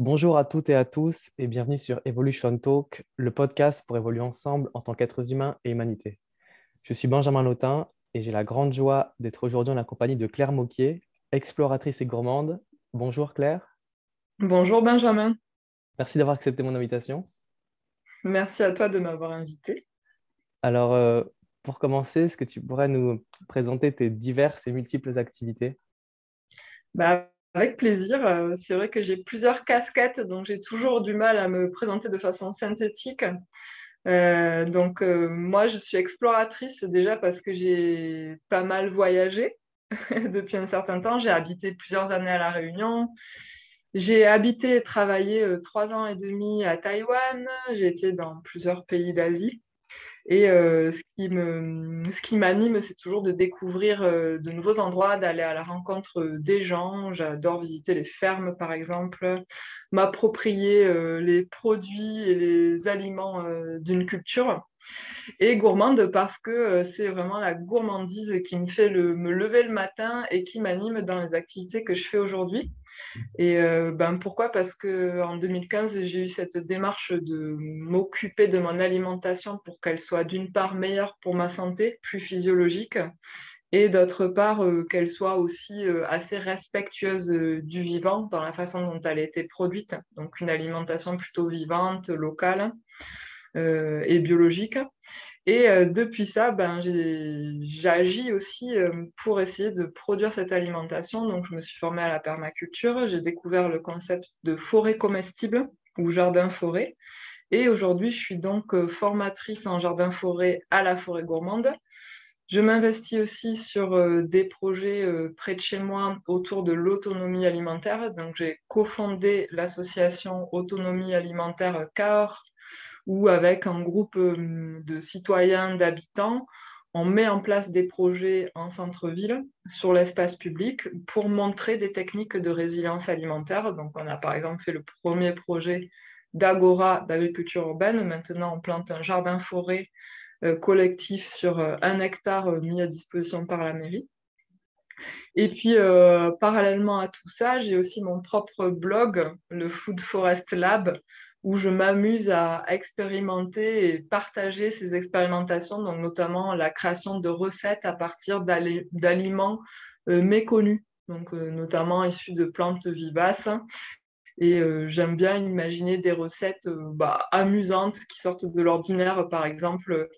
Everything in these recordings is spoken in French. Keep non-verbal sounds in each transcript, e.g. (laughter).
Bonjour à toutes et à tous et bienvenue sur Evolution Talk, le podcast pour évoluer ensemble en tant qu'êtres humains et humanité. Je suis Benjamin Lautin et j'ai la grande joie d'être aujourd'hui en la compagnie de Claire Moquier, exploratrice et gourmande. Bonjour Claire. Bonjour Benjamin. Merci d'avoir accepté mon invitation. Merci à toi de m'avoir invité. Alors, euh, pour commencer, est-ce que tu pourrais nous présenter tes diverses et multiples activités? Bah, avec plaisir. Euh, c'est vrai que j'ai plusieurs casquettes, donc j'ai toujours du mal à me présenter de façon synthétique. Euh, donc euh, moi, je suis exploratrice déjà parce que j'ai pas mal voyagé (laughs) depuis un certain temps. J'ai habité plusieurs années à La Réunion. J'ai habité et travaillé trois ans et demi à Taïwan. J'ai été dans plusieurs pays d'Asie. Et euh, ce qui m'anime, c'est toujours de découvrir euh, de nouveaux endroits, d'aller à la rencontre des gens. J'adore visiter les fermes, par exemple, m'approprier euh, les produits et les aliments d'une culture. Et gourmande parce que c'est vraiment la gourmandise qui me fait me lever le matin et qui m'anime dans les activités que je fais aujourd'hui. Et euh, ben, pourquoi? Parce qu'en 2015, j'ai eu cette démarche de m'occuper de mon alimentation pour qu'elle soit d'une part meilleure pour ma santé, plus physiologique, et d'autre part euh, qu'elle soit aussi euh, assez respectueuse du vivant dans la façon dont elle a été produite. Donc une alimentation plutôt vivante, locale et biologique. Et euh, depuis ça, ben, j'agis aussi euh, pour essayer de produire cette alimentation. Donc, je me suis formée à la permaculture. J'ai découvert le concept de forêt comestible ou jardin-forêt. Et aujourd'hui, je suis donc euh, formatrice en jardin-forêt à la forêt gourmande. Je m'investis aussi sur des projets près de chez moi autour de l'autonomie alimentaire. Donc, j'ai cofondé l'association Autonomie alimentaire CAOR où avec un groupe euh, de citoyens, d'habitants, on met en place des projets en centre-ville sur l'espace public pour montrer des techniques de résilience alimentaire. Donc, on a par exemple fait le premier projet d'agora d'agriculture urbaine. Maintenant, on plante un jardin-forêt euh, collectif sur euh, un hectare mis à disposition par la mairie. Et puis, parallèlement à tout ça, j'ai aussi mon propre blog, le Food Forest Lab, où je m'amuse à expérimenter et partager ces expérimentations, donc notamment la création de recettes à partir d'aliments euh, méconnus, donc euh, notamment issus de plantes vivaces. Et euh, j'aime bien imaginer des recettes bah, amusantes qui sortent de l'ordinaire, par exemple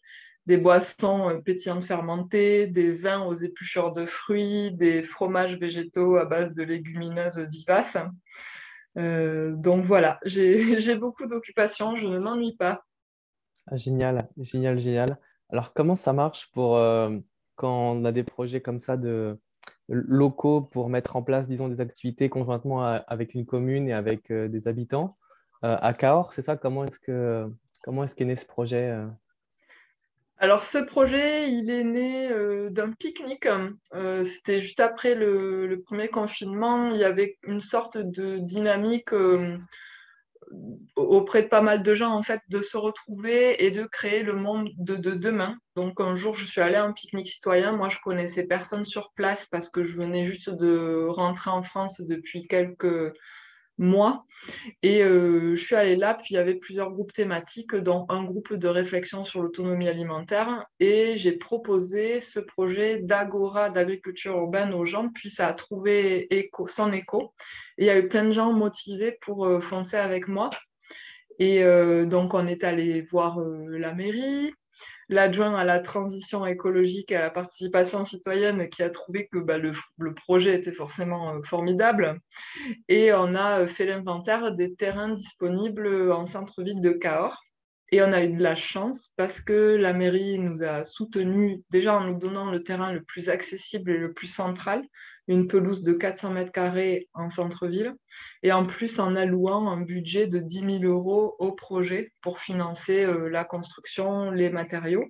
des boissons pétillantes fermentées, des vins aux épluchures de fruits, des fromages végétaux à base de légumineuses vivaces. Euh, donc voilà, (laughs) j'ai beaucoup d'occupations, je ne m'ennuie pas. Ah, génial, génial, génial. Alors comment ça marche pour euh, quand on a des projets comme ça de locaux pour mettre en place, disons, des activités conjointement avec une commune et avec euh, des habitants à Cahors, c'est ça? Comment est-ce que comment est-ce qu'est né ce projet alors, ce projet, il est né euh, d'un pique-nique. Euh, c'était juste après le, premier confinement. Il y avait une sorte de dynamique euh, auprès de pas mal de gens, en fait, de se retrouver et de créer le monde de, de demain. Donc, un jour, je suis allée à un pique-nique citoyen. Moi, je connaissais personne sur place parce que je venais juste de rentrer en France depuis quelques moi. Et euh, je suis allée là, puis il y avait plusieurs groupes thématiques, dont un groupe de réflexion sur l'autonomie alimentaire. Et j'ai proposé ce projet d'agora d'agriculture urbaine aux gens, puis ça a trouvé son écho. Il y a eu plein de gens motivés pour euh, foncer avec moi. Et euh, donc, on est allé voir la mairie, l'adjoint à la transition écologique et à la participation citoyenne qui a trouvé que bah, le, projet était forcément euh, formidable. Et on a euh, fait l'inventaire des terrains disponibles en centre-ville de Cahors. Et on a eu de la chance parce que la mairie nous a soutenus déjà en nous donnant le terrain le plus accessible et le plus central, une pelouse de 400 mètres carrés en centre-ville, et en plus en allouant un budget de 10 000 euros au projet pour financer euh, la construction, les matériaux.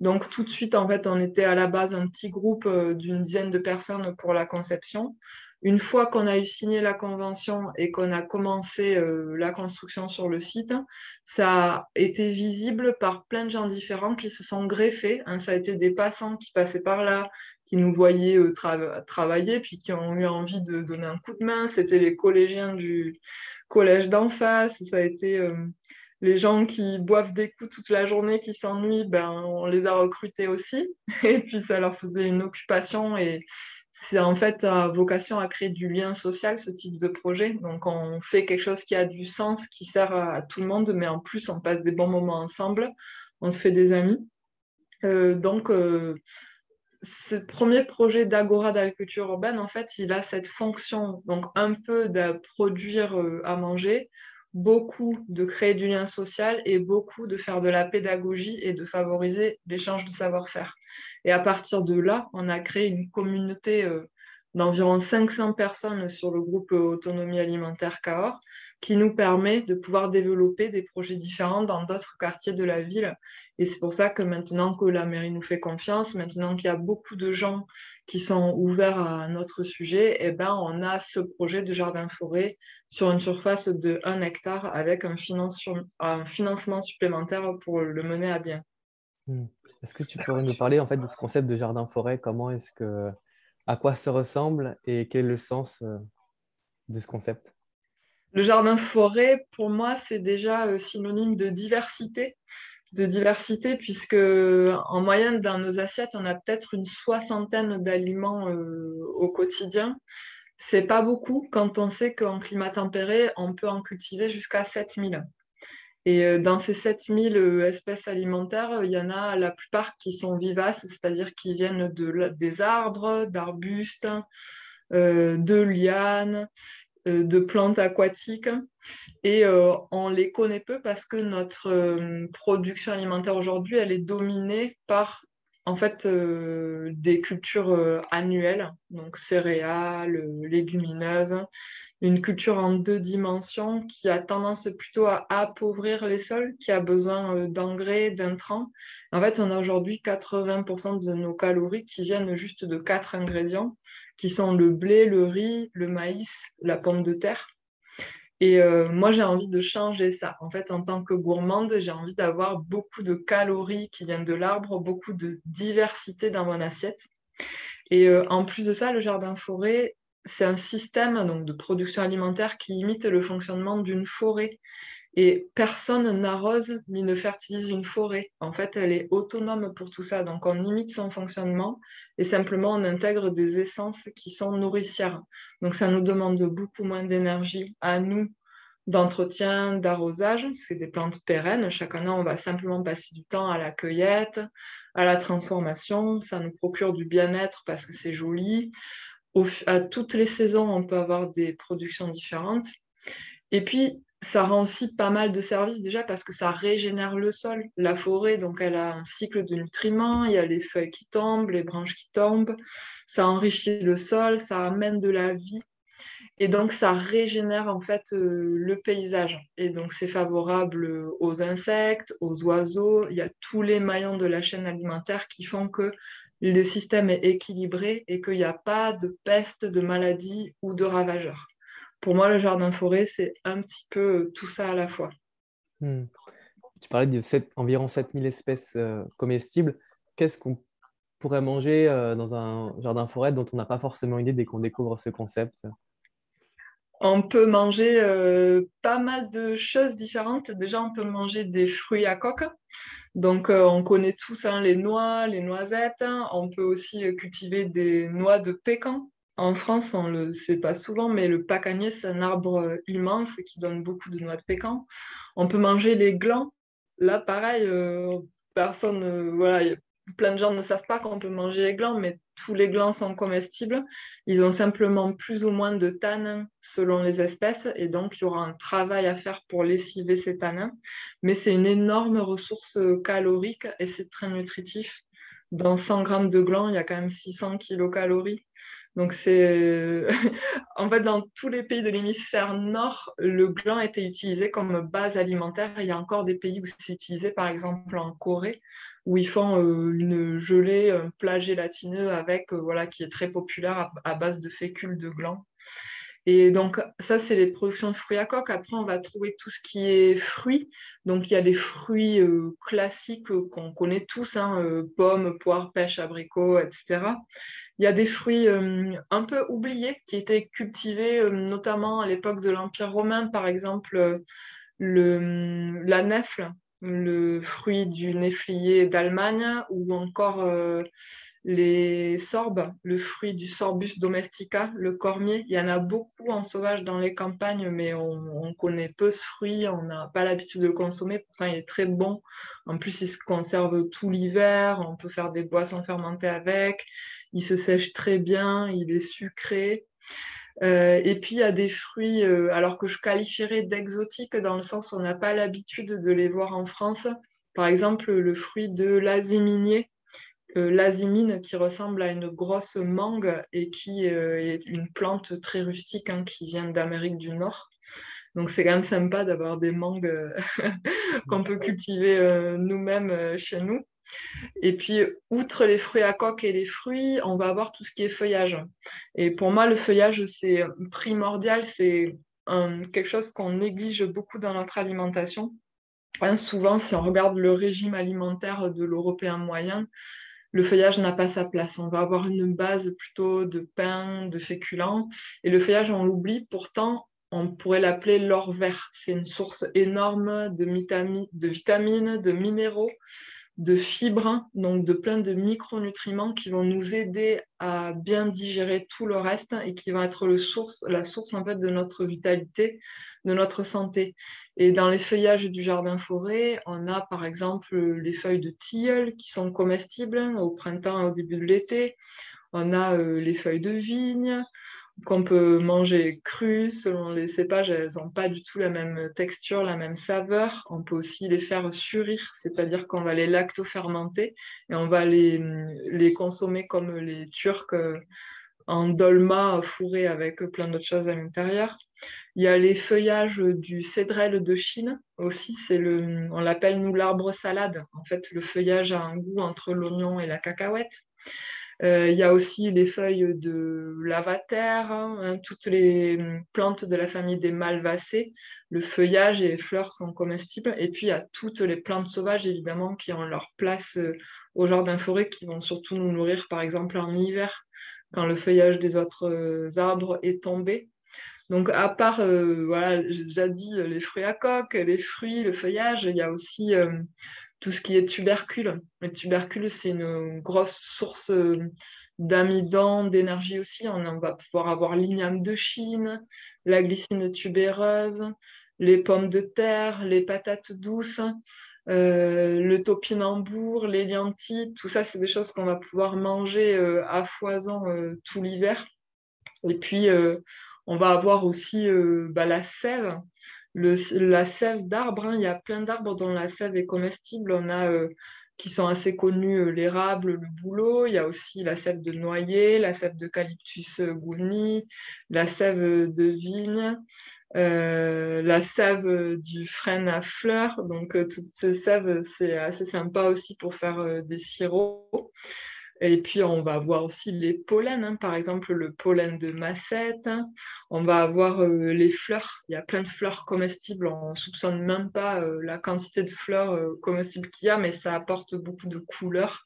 Donc tout de suite, en fait, on était à la base un petit groupe euh, d'une dizaine de personnes pour la conception. Une fois qu'on a eu signé la convention et qu'on a commencé euh, la construction sur le site, ça a été visible par plein de gens différents qui se sont greffés. Hein. ça a été des passants qui passaient par là, qui nous voyaient travailler, puis qui ont eu envie de donner un coup de main. C'était les collégiens du collège d'en face, ça a été les gens qui boivent des coups toute la journée, qui s'ennuient, ben, on les a recrutés aussi. (laughs) Et puis, ça leur faisait une occupation. Et c'est en fait à vocation à créer du lien social, ce type de projet. Donc, on fait quelque chose qui a du sens, qui sert à, tout le monde, mais en plus, on passe des bons moments ensemble. On se fait des amis. Euh, donc, euh, ce premier projet d'Agora d'agriculture urbaine, en fait, il a cette fonction, donc un peu de produire euh, à manger, beaucoup de créer du lien social et beaucoup de faire de la pédagogie et de favoriser l'échange de savoir-faire. Et à partir de là, on a créé une communauté euh, d'environ 500 personnes sur le groupe Autonomie alimentaire Cahors qui nous permet de pouvoir développer des projets différents dans d'autres quartiers de la ville. Et c'est pour ça que maintenant que la mairie nous fait confiance, maintenant qu'il y a beaucoup de gens qui sont ouverts à notre sujet, eh ben, on a ce projet de jardin-forêt sur une surface de 1 hectare avec un, un financement supplémentaire pour le mener à bien. Hmm. Est-ce que tu pourrais nous parler en fait de ce concept de jardin-forêt Comment est-ce que, à quoi ça ressemble et quel est le sens euh, de ce concept? Le jardin-forêt, pour moi, c'est déjà euh, synonyme de diversité. De diversité, puisque en moyenne, dans nos assiettes, on a peut-être une soixantaine d'aliments euh, au quotidien. C'est pas beaucoup quand on sait qu'en climat tempéré, on peut en cultiver jusqu'à 7000. Et euh, dans ces 7000 espèces alimentaires, il y en a la plupart qui sont vivaces, c'est-à-dire qui viennent de, des arbres, d'arbustes, de lianes, euh, de plantes aquatiques. Et euh, on les connaît peu parce que notre euh, production alimentaire aujourd'hui, elle est dominée par en fait des cultures annuelles, donc céréales, légumineuses, une culture en deux dimensions qui a tendance plutôt à appauvrir les sols, qui a besoin d'engrais, d'intrants. En fait, on a aujourd'hui 80% de nos calories qui viennent juste de quatre ingrédients qui sont le blé, le riz, le maïs, la pomme de terre. Et euh, moi, j'ai envie de changer ça. En fait, en tant que gourmande, j'ai envie d'avoir beaucoup de calories qui viennent de l'arbre, beaucoup de diversité dans mon assiette. Et euh, en plus de ça, le jardin-forêt, c'est un système donc, de production alimentaire qui imite le fonctionnement d'une forêt. Et personne n'arrose ni ne fertilise une forêt. En fait, elle est autonome pour tout ça. Donc, on limite son fonctionnement et simplement on intègre des essences qui sont nourricières. Donc, ça nous demande beaucoup moins d'énergie à nous d'entretien, d'arrosage. C'est des plantes pérennes. Chaque année, on va simplement passer du temps à la cueillette, à la transformation. Ça nous procure du bien-être parce que c'est joli. À toutes les saisons, on peut avoir des productions différentes. Et puis, ça rend aussi pas mal de services déjà parce que ça régénère le sol. La forêt, donc, elle a un cycle de nutriments, il y a les feuilles qui tombent, les branches qui tombent, ça enrichit le sol, ça amène de la vie. Et donc, ça régénère en fait euh, le paysage. Et donc, c'est favorable aux insectes, aux oiseaux. Il y a tous les maillons de la chaîne alimentaire qui font que le système est équilibré et qu'il n'y a pas de peste, de maladie ou de ravageurs pour moi, le jardin-forêt, c'est un petit peu euh, tout ça à la fois. Hmm. Tu parlais de 7, environ 7000 espèces euh, comestibles. Qu'est-ce qu'on pourrait manger euh, dans un jardin-forêt dont on n'a pas forcément idée dès qu'on découvre ce concept? On peut manger pas mal de choses différentes. Déjà, on peut manger des fruits à coque. Donc, on connaît tous hein, les noix, les noisettes. On peut aussi cultiver des noix de pécan. En France, on le sait pas souvent, mais le pacanier, c'est un arbre euh, immense qui donne beaucoup de noix de pécan. On peut manger les glands. Là, pareil, euh, personne, euh, voilà, plein de gens ne savent pas qu'on peut manger les glands, mais tous les glands sont comestibles. Ils ont simplement plus ou moins de tanins selon les espèces, et donc il y aura un travail à faire pour lessiver ces tanins. Mais c'est une énorme ressource calorique et c'est très nutritif. Dans 100 grammes de glands, il y a quand même 600 kilocalories. Donc, c'est (laughs) en fait dans tous les pays de l'hémisphère nord, le gland été utilisé comme base alimentaire. Il y a encore des pays où c'est utilisé, par exemple en Corée, où ils font euh, une gelée, un plat gélatineux avec, euh, voilà, qui est très populaire à, base de fécule de gland. Et donc, ça, c'est les productions de fruits à coque. Après, on va trouver tout ce qui est fruits. Donc, il y a des fruits euh, classiques euh, qu'on connaît tous, hein, euh, pommes, poires, pêches, abricots, etc. Il y a des fruits un peu oubliés qui étaient cultivés notamment à l'époque de l'Empire romain, par exemple le, la nèfle, le fruit du néflier d'Allemagne, ou encore les sorbes, le fruit du sorbus domestica, le cormier. Il y en a beaucoup en sauvage dans les campagnes, mais on, connaît peu ce fruit, on n'a pas l'habitude de le consommer. Pourtant, il est très bon. En plus, il se conserve tout l'hiver, on peut faire des boissons fermentées avec. Il se sèche très bien, il est sucré. Euh, et puis, il y a des fruits, euh, alors que je qualifierais d'exotiques dans le sens où on n'a pas l'habitude de les voir en France. Par exemple, le fruit de l'aziminier, l'azimine qui ressemble à une grosse mangue et qui euh, est une plante très rustique hein, qui vient d'Amérique du Nord. Donc c'est quand même sympa d'avoir des mangues euh, (laughs) qu'on peut cultiver nous-mêmes chez nous. Et puis, outre les fruits à coque et les fruits, on va avoir tout ce qui est feuillage. Et pour moi, le feuillage, c'est primordial, c'est quelque chose qu'on néglige beaucoup dans notre alimentation. Hein, souvent, si on regarde le régime alimentaire de l'Européen moyen, le feuillage n'a pas sa place. On va avoir une base plutôt de pain, de féculents. Et le feuillage, on l'oublie. Pourtant, on pourrait l'appeler l'or vert. C'est une source énorme de, de vitamines, de minéraux de fibres, donc de plein de micronutriments qui vont nous aider à bien digérer tout le reste et qui vont être le source, la source en fait de notre vitalité, de notre santé. Et dans les feuillages du jardin forêt, on a par exemple les feuilles de tilleul qui sont comestibles au printemps et au début de l'été. On a euh, les feuilles de vigne, qu'on peut manger crues selon les cépages, elles n'ont pas du tout la même texture, la même saveur. On peut aussi les faire surir, c'est-à-dire qu'on va les lactofermenter et on va les, les consommer comme les Turcs euh, en dolma fourré avec plein d'autres choses à l'intérieur. Il y a les feuillages du cédrel de Chine aussi, c'est le, on l'appelle nous l'arbre salade. En fait, le feuillage a un goût entre l'oignon et la cacahuète. Euh, il y a aussi les feuilles de lavater, hein, toutes les plantes de la famille des malvacées. Le feuillage et les fleurs sont comestibles. Et puis, il y a toutes les plantes sauvages, évidemment, qui ont leur place euh, au jardin forêt, qui vont surtout nous nourrir, par exemple, en hiver, quand le feuillage des autres euh, arbres est tombé. Donc, à part, voilà, j'ai déjà dit les fruits à coque, les fruits, le feuillage, il y a aussi tout ce qui est tubercule. Le tubercule, c'est une grosse source euh, d'amidon, d'énergie aussi. On va pouvoir avoir l'igname de Chine, la glycine tubéreuse, les pommes de terre, les patates douces, euh, le topinambour, les lentilles. Tout ça, c'est des choses qu'on va pouvoir manger euh, à foison tout l'hiver. Et puis, on va avoir aussi bah, la sève la sève d'arbres, hein, il y a plein d'arbres dont la sève est comestible. On a euh, qui sont assez connus euh, l'érable, le bouleau. Il y a aussi la sève de noyer, la sève d'eucalyptus euh, gouni, la sève de vigne, la sève du frêne à fleurs. Donc, toutes ces sèves, c'est assez sympa aussi pour faire des sirops. Et puis, on va avoir aussi les pollens, hein. par exemple le pollen de massette. On va avoir euh, les fleurs. Il y a plein de fleurs comestibles. On ne soupçonne même pas euh, la quantité de fleurs euh, comestibles qu'il y a, mais ça apporte beaucoup de couleurs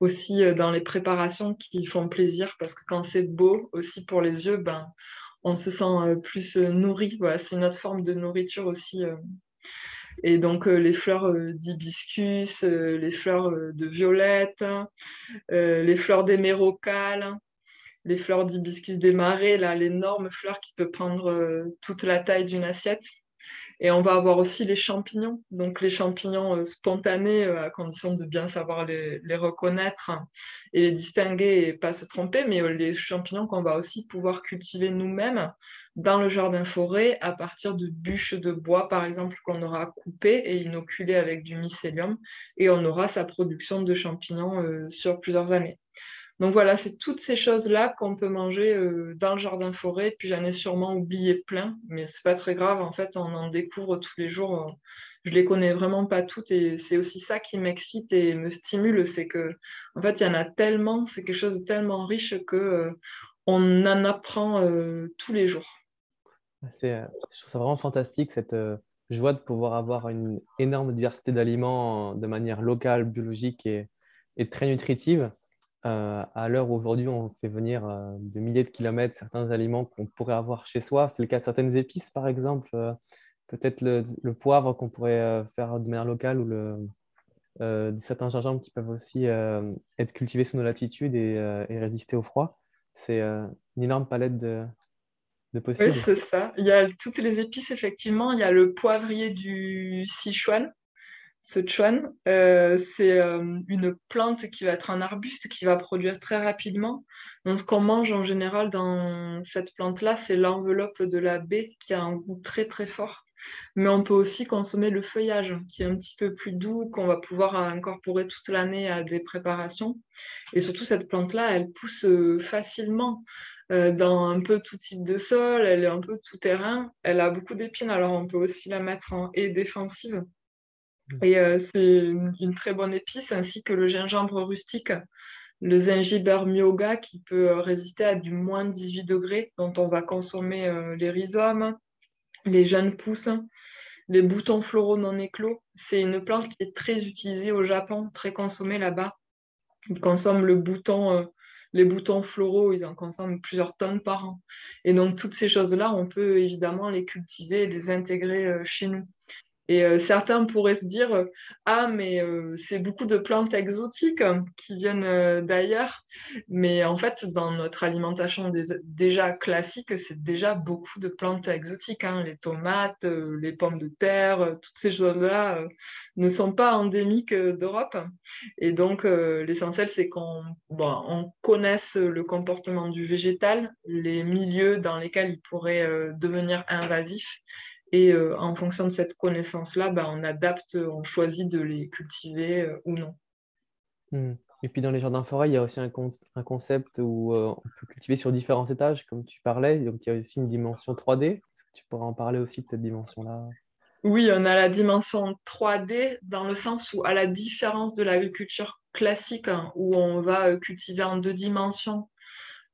aussi dans les préparations qui font plaisir parce que quand c'est beau aussi pour les yeux, ben, on se sent plus nourri. C'est une autre forme de nourriture aussi et donc euh, les fleurs euh, d'hibiscus, euh, les fleurs de violette, les fleurs d'émérocale, les fleurs d'hibiscus des marais, là, l'énorme fleur qui peut prendre toute la taille d'une assiette. Et on va avoir aussi les champignons, donc les champignons spontanés, à condition de bien savoir les, reconnaître et les distinguer et pas se tromper, mais les champignons qu'on va aussi pouvoir cultiver nous-mêmes dans le jardin forêt à partir de bûches de bois, par exemple, qu'on aura coupées et inoculées avec du mycélium, et on aura sa production de champignons euh, sur plusieurs années. Donc voilà, c'est toutes ces choses-là qu'on peut manger euh, dans le jardin forêt. Puis j'en ai sûrement oublié plein, mais c'est pas très grave. En fait, on en découvre tous les jours. Je les connais vraiment pas toutes et c'est aussi ça qui m'excite et me stimule, c'est que en fait il y en a tellement, c'est quelque chose de tellement riche que euh, en apprend tous les jours. C'est, je trouve ça vraiment fantastique, cette joie de pouvoir avoir une énorme diversité d'aliments de manière locale, biologique et très nutritive. Euh, à l'heure où aujourd'hui on fait venir euh, de milliers de kilomètres certains aliments qu'on pourrait avoir chez soi. C'est le cas de certaines épices, par exemple. Euh, peut-être le, poivre qu'on pourrait faire de manière locale ou le, certains gingembre qui peuvent aussi être cultivés sous nos latitudes et, résister au froid. C'est une énorme palette de, de possibles. Oui, c'est ça. Il y a toutes les épices, effectivement. Il y a le poivrier du Sichuan Sichuan, euh, c'est euh, une plante qui va être un arbuste qui va produire très rapidement. Donc, ce qu'on mange en général dans cette plante-là, c'est l'enveloppe de la baie qui a un goût très très fort. Mais on peut aussi consommer le feuillage qui est un petit peu plus doux, qu'on va pouvoir incorporer toute l'année à des préparations. Et surtout, cette plante-là, elle pousse euh, facilement dans un peu tout type de sol, elle est un peu tout terrain. Elle a beaucoup d'épines, alors on peut aussi la mettre en haie défensive. Euh, c'est une, très bonne épice, ainsi que le gingembre rustique, le zingiber myoga qui peut euh, résister à du moins 18 degrés, dont on va consommer euh, les rhizomes, les jeunes pousses, les boutons floraux non éclos. C'est une plante qui est très utilisée au Japon, très consommée là-bas. Ils consomment bouton, les boutons floraux, ils en consomment plusieurs tonnes par an. Et donc toutes ces choses-là, on peut évidemment les cultiver et les intégrer chez nous. Et euh, certains pourraient se dire euh, Ah, mais euh, c'est beaucoup de plantes exotiques qui viennent d'ailleurs. Mais en fait, dans notre alimentation déjà classique, c'est déjà beaucoup de plantes exotiques. Hein. Les tomates, les pommes de terre, toutes ces choses-là ne sont pas endémiques d'Europe. Et donc, l'essentiel, c'est qu'on on connaisse le comportement du végétal, les milieux dans lesquels il pourrait devenir invasif et euh, en fonction de cette connaissance-là, bah, on adapte, on choisit de les cultiver euh, ou non. Hmm. Et puis dans les jardins forêts, il y a aussi un, concept où euh, on peut cultiver sur différents étages, comme tu parlais. Donc il y a aussi une dimension 3D. Est-ce que tu pourrais en parler aussi de cette dimension-là? Oui, on a la dimension 3D dans le sens où, à la différence de l'agriculture classique, hein, où on va cultiver en deux dimensions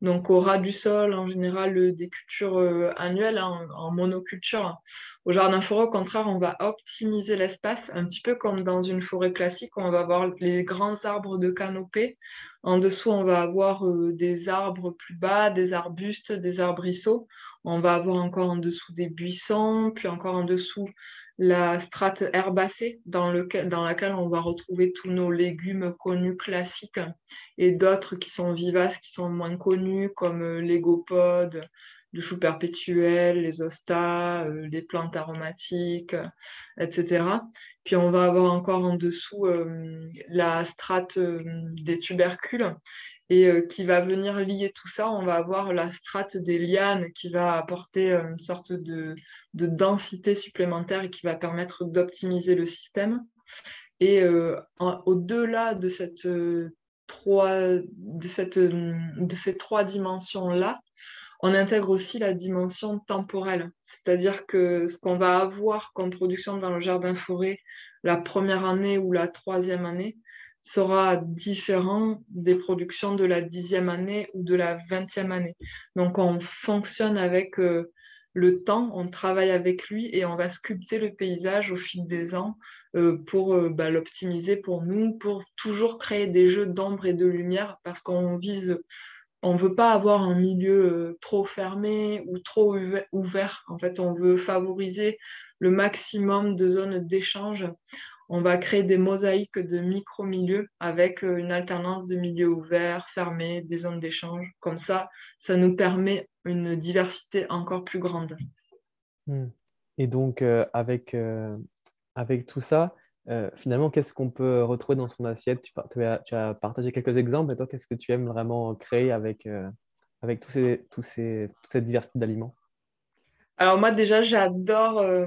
donc au ras du sol, en général, des cultures euh, annuelles hein, en monoculture. Au jardin forêt, au contraire, on va optimiser l'espace, un petit peu comme dans une forêt classique, on va avoir les grands arbres de canopée. En dessous, on va avoir euh, des arbres plus bas, des arbustes, des arbrisseaux. On va avoir encore en dessous des buissons, puis encore en dessous la strate herbacée dans, dans, laquelle on va retrouver tous nos légumes connus classiques et d'autres qui sont vivaces, qui sont moins connus, comme euh, l'égopode, le chou perpétuel, les ostas, euh, les plantes aromatiques, etc. Puis on va avoir encore en dessous euh, la strate des tubercules et euh, qui va venir lier tout ça. On va avoir la strate des lianes qui va apporter euh, une sorte de, densité supplémentaire et qui va permettre d'optimiser le système. Et euh, au-delà de, de, de ces trois dimensions-là, on intègre aussi la dimension temporelle, c'est-à-dire que ce qu'on va avoir comme production dans le jardin forêt la première année ou la troisième année, sera différent des productions de la dixième année ou de la vingtième année. Donc on fonctionne avec euh, le temps, on travaille avec lui et on va sculpter le paysage au fil des ans euh, pour euh, bah, l'optimiser pour nous, pour toujours créer des jeux d'ombre et de lumière parce qu'on vise, on ne veut pas avoir un milieu trop fermé ou trop ouvert. En fait, on veut favoriser le maximum de zones d'échange on va créer des mosaïques de micro-milieux avec euh, une alternance de milieux ouverts, fermés, des zones d'échange. Comme ça, ça nous permet une diversité encore plus grande. Hmm. Et donc, euh, avec, euh, avec tout ça, finalement, qu'est-ce qu'on peut retrouver dans son assiette? Tu, as, partagé quelques exemples, et toi, qu'est-ce que tu aimes vraiment créer avec, avec tous ces, cette diversité d'aliments? Alors moi déjà j'adore euh,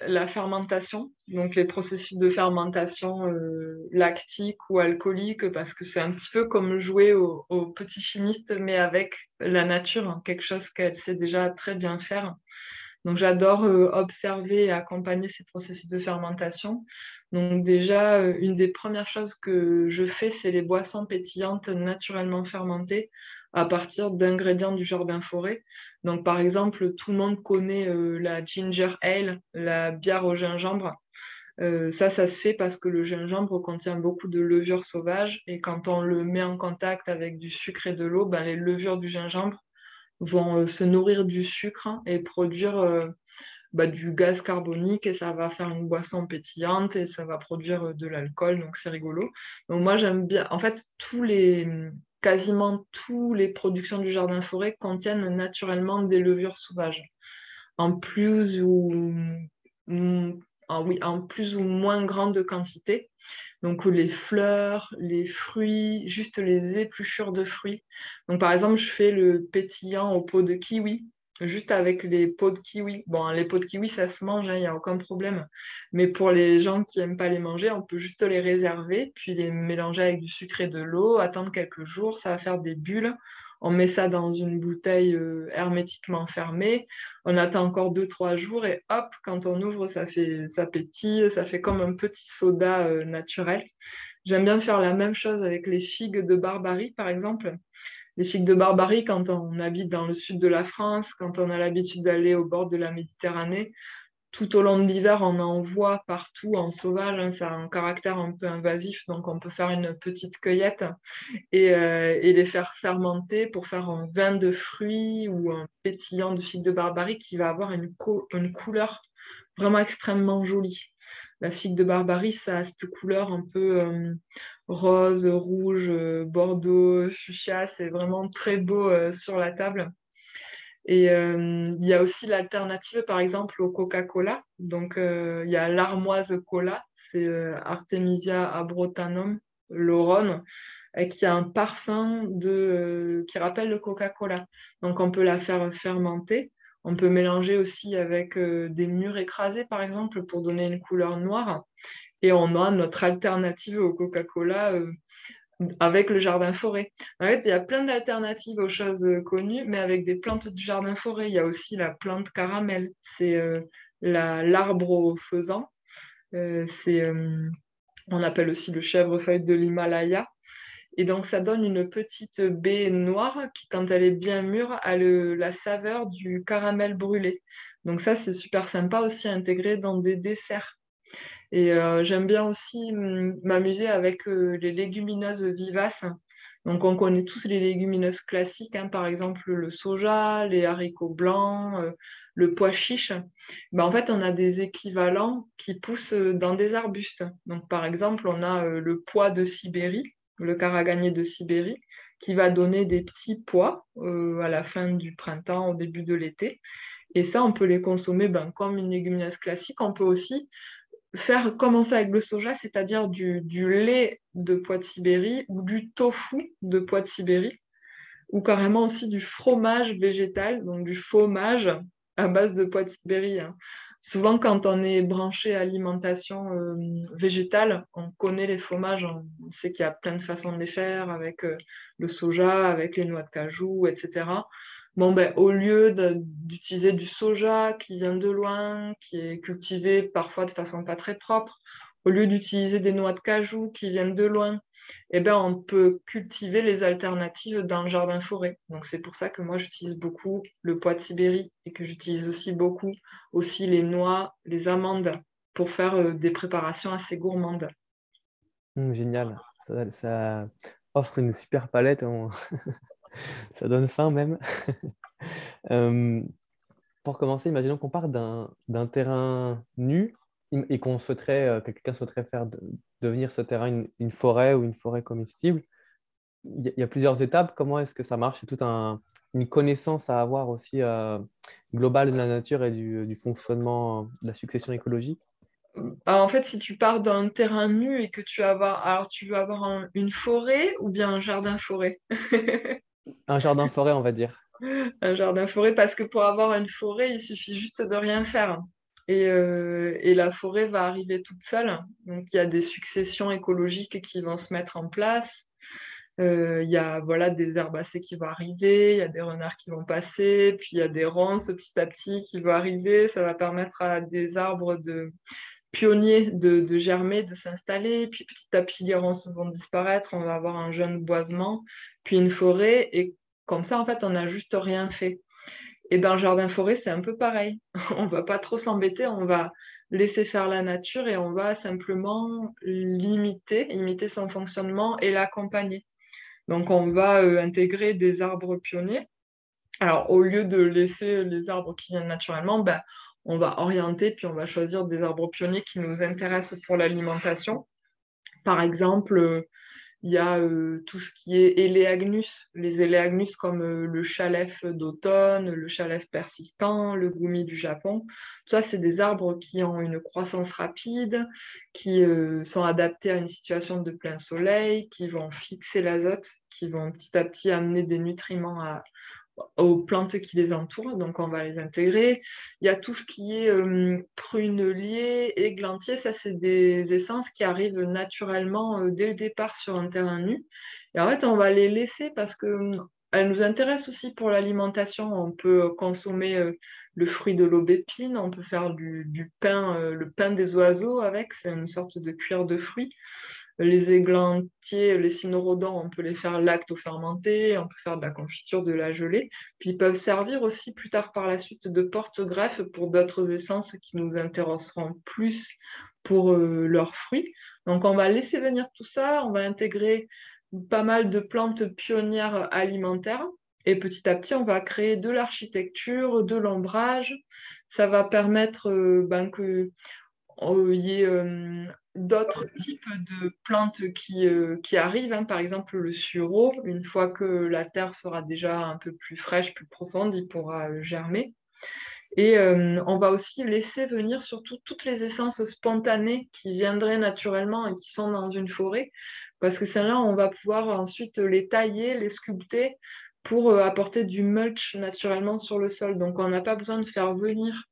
la fermentation, donc les processus de fermentation euh, lactique ou alcoolique parce que c'est un petit peu comme jouer au, petit chimiste mais avec la nature, quelque chose qu'elle sait déjà très bien faire. Donc j'adore euh, observer et accompagner ces processus de fermentation. Donc déjà une des premières choses que je fais c'est les boissons pétillantes naturellement fermentées à partir d'ingrédients du jardin forêt. Donc, par exemple, tout le monde connaît euh, la ginger ale, la bière au gingembre. Euh, ça, ça se fait parce que le gingembre contient beaucoup de levures sauvages et quand on le met en contact avec du sucre et de l'eau, ben, les levures du gingembre vont euh, se nourrir du sucre et produire bah, du gaz carbonique et ça va faire une boisson pétillante et ça va produire de l'alcool, donc c'est rigolo. Donc moi j'aime bien, en fait, tous les, quasiment toutes les productions du jardin forêt contiennent naturellement des levures sauvages, en plus ou, en, oui, en plus ou moins grande quantité. Donc les fleurs, les fruits, juste les épluchures de fruits. Donc par exemple, je fais le pétillant au pot de kiwi juste avec les pots de kiwi. Bon, les pots de kiwi, ça se mange, il hein, n'y a aucun problème. Mais pour les gens qui n'aiment pas les manger, on peut juste les réserver, puis les mélanger avec du sucre et de l'eau, attendre quelques jours, ça va faire des bulles. On met ça dans une bouteille euh, hermétiquement fermée. On attend encore 2-3 jours et hop, quand on ouvre, ça fait ça pétille, ça fait comme un petit soda euh, naturel. J'aime bien faire la même chose avec les figues de Barbarie, par exemple les figues de Barbarie quand on habite dans le sud de la France, quand on a l'habitude d'aller au bord de la Méditerranée. Tout au long de l'hiver, on en voit partout en sauvage. Hein, ça a un caractère un peu invasif, donc on peut faire une petite cueillette et, euh, les faire fermenter pour faire un vin de fruits ou un pétillant de figues de Barbarie qui va avoir une, une couleur vraiment extrêmement jolie. La figue de Barbarie, ça a cette couleur un peu euh, rose, rouge, euh, bordeaux, fuchsia. C'est vraiment très beau euh, sur la table. Et il y a aussi l'alternative, par exemple, au Coca-Cola. Donc, il y a l'armoise cola, c'est Artemisia abrotanum, l'oron, qui a un parfum de, qui rappelle le Coca-Cola. Donc, on peut la faire fermenter. On peut mélanger aussi avec euh, des murs écrasés, par exemple, pour donner une couleur noire. Et on a notre alternative au Coca-Cola euh, avec le jardin forêt. En fait, il y a plein d'alternatives aux choses euh, connues, mais avec des plantes du jardin forêt. Il y a aussi la plante caramel. C'est l'arbre au faisan. on appelle aussi le chèvrefeuille de l'Himalaya. Et donc, ça donne une petite baie noire qui, quand elle est bien mûre, a la saveur du caramel brûlé. Donc, ça, c'est super sympa aussi à intégrer dans des desserts. Et euh, j'aime bien aussi m'amuser avec euh, les légumineuses vivaces. Donc, on connaît tous les légumineuses classiques, hein, par exemple le soja, les haricots blancs, euh, le pois chiche. Ben, en fait, on a des équivalents qui poussent dans des arbustes. Donc, par exemple, on a le pois de Sibérie le caragagné de Sibérie, qui va donner des petits pois euh, à la fin du printemps, au début de l'été. Et ça, on peut les consommer ben, comme une légumineuse classique. On peut aussi faire comme on fait avec le soja, c'est-à-dire du, lait de pois de Sibérie ou du tofu de pois de Sibérie, ou carrément aussi du fromage végétal, donc du fromage à base de pois de Sibérie. Hein souvent, quand on est branché à alimentation euh, végétale, on connaît les fromages, on sait qu'il y a plein de façons de les faire avec euh, le soja, avec les noix de cajou, etc. Bon, ben, au lieu d'utiliser du soja qui vient de loin, qui est cultivé parfois de façon pas très propre, au lieu d'utiliser des noix de cajou qui viennent de loin, eh ben, on peut cultiver les alternatives dans le jardin forêt. Donc c'est pour ça que moi j'utilise beaucoup le pois de Sibérie et que j'utilise aussi beaucoup aussi les noix, les amandes pour faire euh, des préparations assez gourmandes. Mmh, génial, ça, offre une super palette, (laughs) ça donne faim même. (laughs) pour commencer, imaginons qu'on part d'un terrain nu et qu'on souhaiterait, euh, que quelqu'un souhaiterait faire devenir ce terrain une, forêt ou une forêt comestible, il y, a plusieurs étapes. Comment est-ce que ça marche? C'est toute une connaissance à avoir aussi euh, globale de la nature et du, fonctionnement de la succession écologique. Bah, en fait, si tu pars d'un terrain nu et que tu vas avoir, alors tu veux avoir une forêt ou bien un jardin forêt? (laughs) Un jardin forêt, on va dire. Un jardin forêt, parce que pour avoir une forêt, il suffit juste de rien faire. Euh, et, la forêt va arriver toute seule. Donc il y a des successions écologiques qui vont se mettre en place. Euh, il y a voilà, des herbacées qui vont arriver, il y a des renards qui vont passer, puis il y a des ronces petit à petit qui vont arriver. Ça va permettre à des arbres de pionniers de, germer, de s'installer. Puis petit à petit, les ronces vont disparaître. On va avoir un jeune boisement, puis une forêt. Et comme ça, en fait, on n'a juste rien fait. Et dans le jardin forêt, c'est un peu pareil. (laughs) on ne va pas trop s'embêter, on va laisser faire la nature et on va simplement limiter, imiter son fonctionnement et l'accompagner. Donc, on va euh, intégrer des arbres pionniers. Alors, au lieu de laisser les arbres qui viennent naturellement, ben, on va orienter, puis on va choisir des arbres pionniers qui nous intéressent pour l'alimentation. Par exemple, il y a euh, tout ce qui est éléagnus, les éléagnus comme euh, le chalef d'automne, le chalef persistant, le gumi du Japon. Ça, c'est des arbres qui ont une croissance rapide, qui sont adaptés à une situation de plein soleil, qui vont fixer l'azote, qui vont petit à petit amener des nutriments à, aux plantes qui les entourent, donc on va les intégrer. Il y a tout ce qui est euh, prunelier, églantier, ça c'est des essences qui arrivent naturellement euh, dès le départ sur un terrain nu. Et en fait, on va les laisser parce que euh, elles nous intéressent aussi pour l'alimentation. On peut consommer le fruit de l'aubépine, on peut faire du, pain, le pain des oiseaux avec, c'est une sorte de cuir de fruits. Les églantiers, les cynorhodons, on peut les faire lacto-fermentés, on peut faire de la confiture, de la gelée. Puis ils peuvent servir aussi plus tard par la suite de porte-greffe pour d'autres essences qui nous intéresseront plus pour euh, leurs fruits. Donc on va laisser venir tout ça, on va intégrer pas mal de plantes pionnières alimentaires. Et petit à petit, on va créer de l'architecture, de l'ombrage. Ça va permettre euh, ben, qu'il y ait euh, d'autres types de plantes qui, euh, qui arrivent, hein. par exemple le sureau, une fois que la terre sera déjà un peu plus fraîche, plus profonde, il pourra euh, germer. Et euh, on va aussi laisser venir surtout toutes les essences spontanées qui viendraient naturellement et qui sont dans une forêt, parce que celles-là, on va pouvoir ensuite les tailler, les sculpter pour apporter du mulch naturellement sur le sol. Donc on n'a pas besoin de faire venir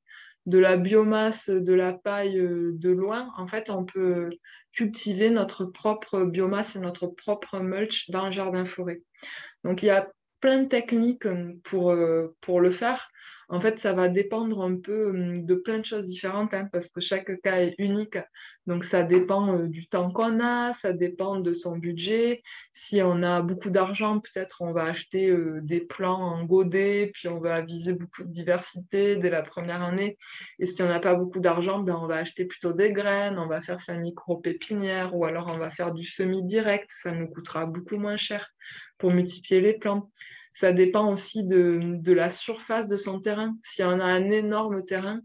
de la biomasse, de la paille euh, de loin, en fait, on peut cultiver notre propre biomasse et notre propre mulch dans le jardin forêt. Donc, il y a plein de techniques euh, pour, euh, pour le faire. En fait, ça va dépendre un peu hum, de plein de choses différentes hein, parce que chaque cas est unique. Donc, ça dépend euh, du temps qu'on a, ça dépend de son budget. Si on a beaucoup d'argent, peut-être on va acheter euh, des plants en godet, puis on va viser beaucoup de diversité dès la première année. Et si on n'a pas beaucoup d'argent, ben, on va acheter plutôt des graines, on va faire sa micro-pépinière ou alors on va faire du semi-direct. Ça nous coûtera beaucoup moins cher pour multiplier les plantes. Ça dépend aussi de, la surface de son terrain. Si on a un énorme terrain,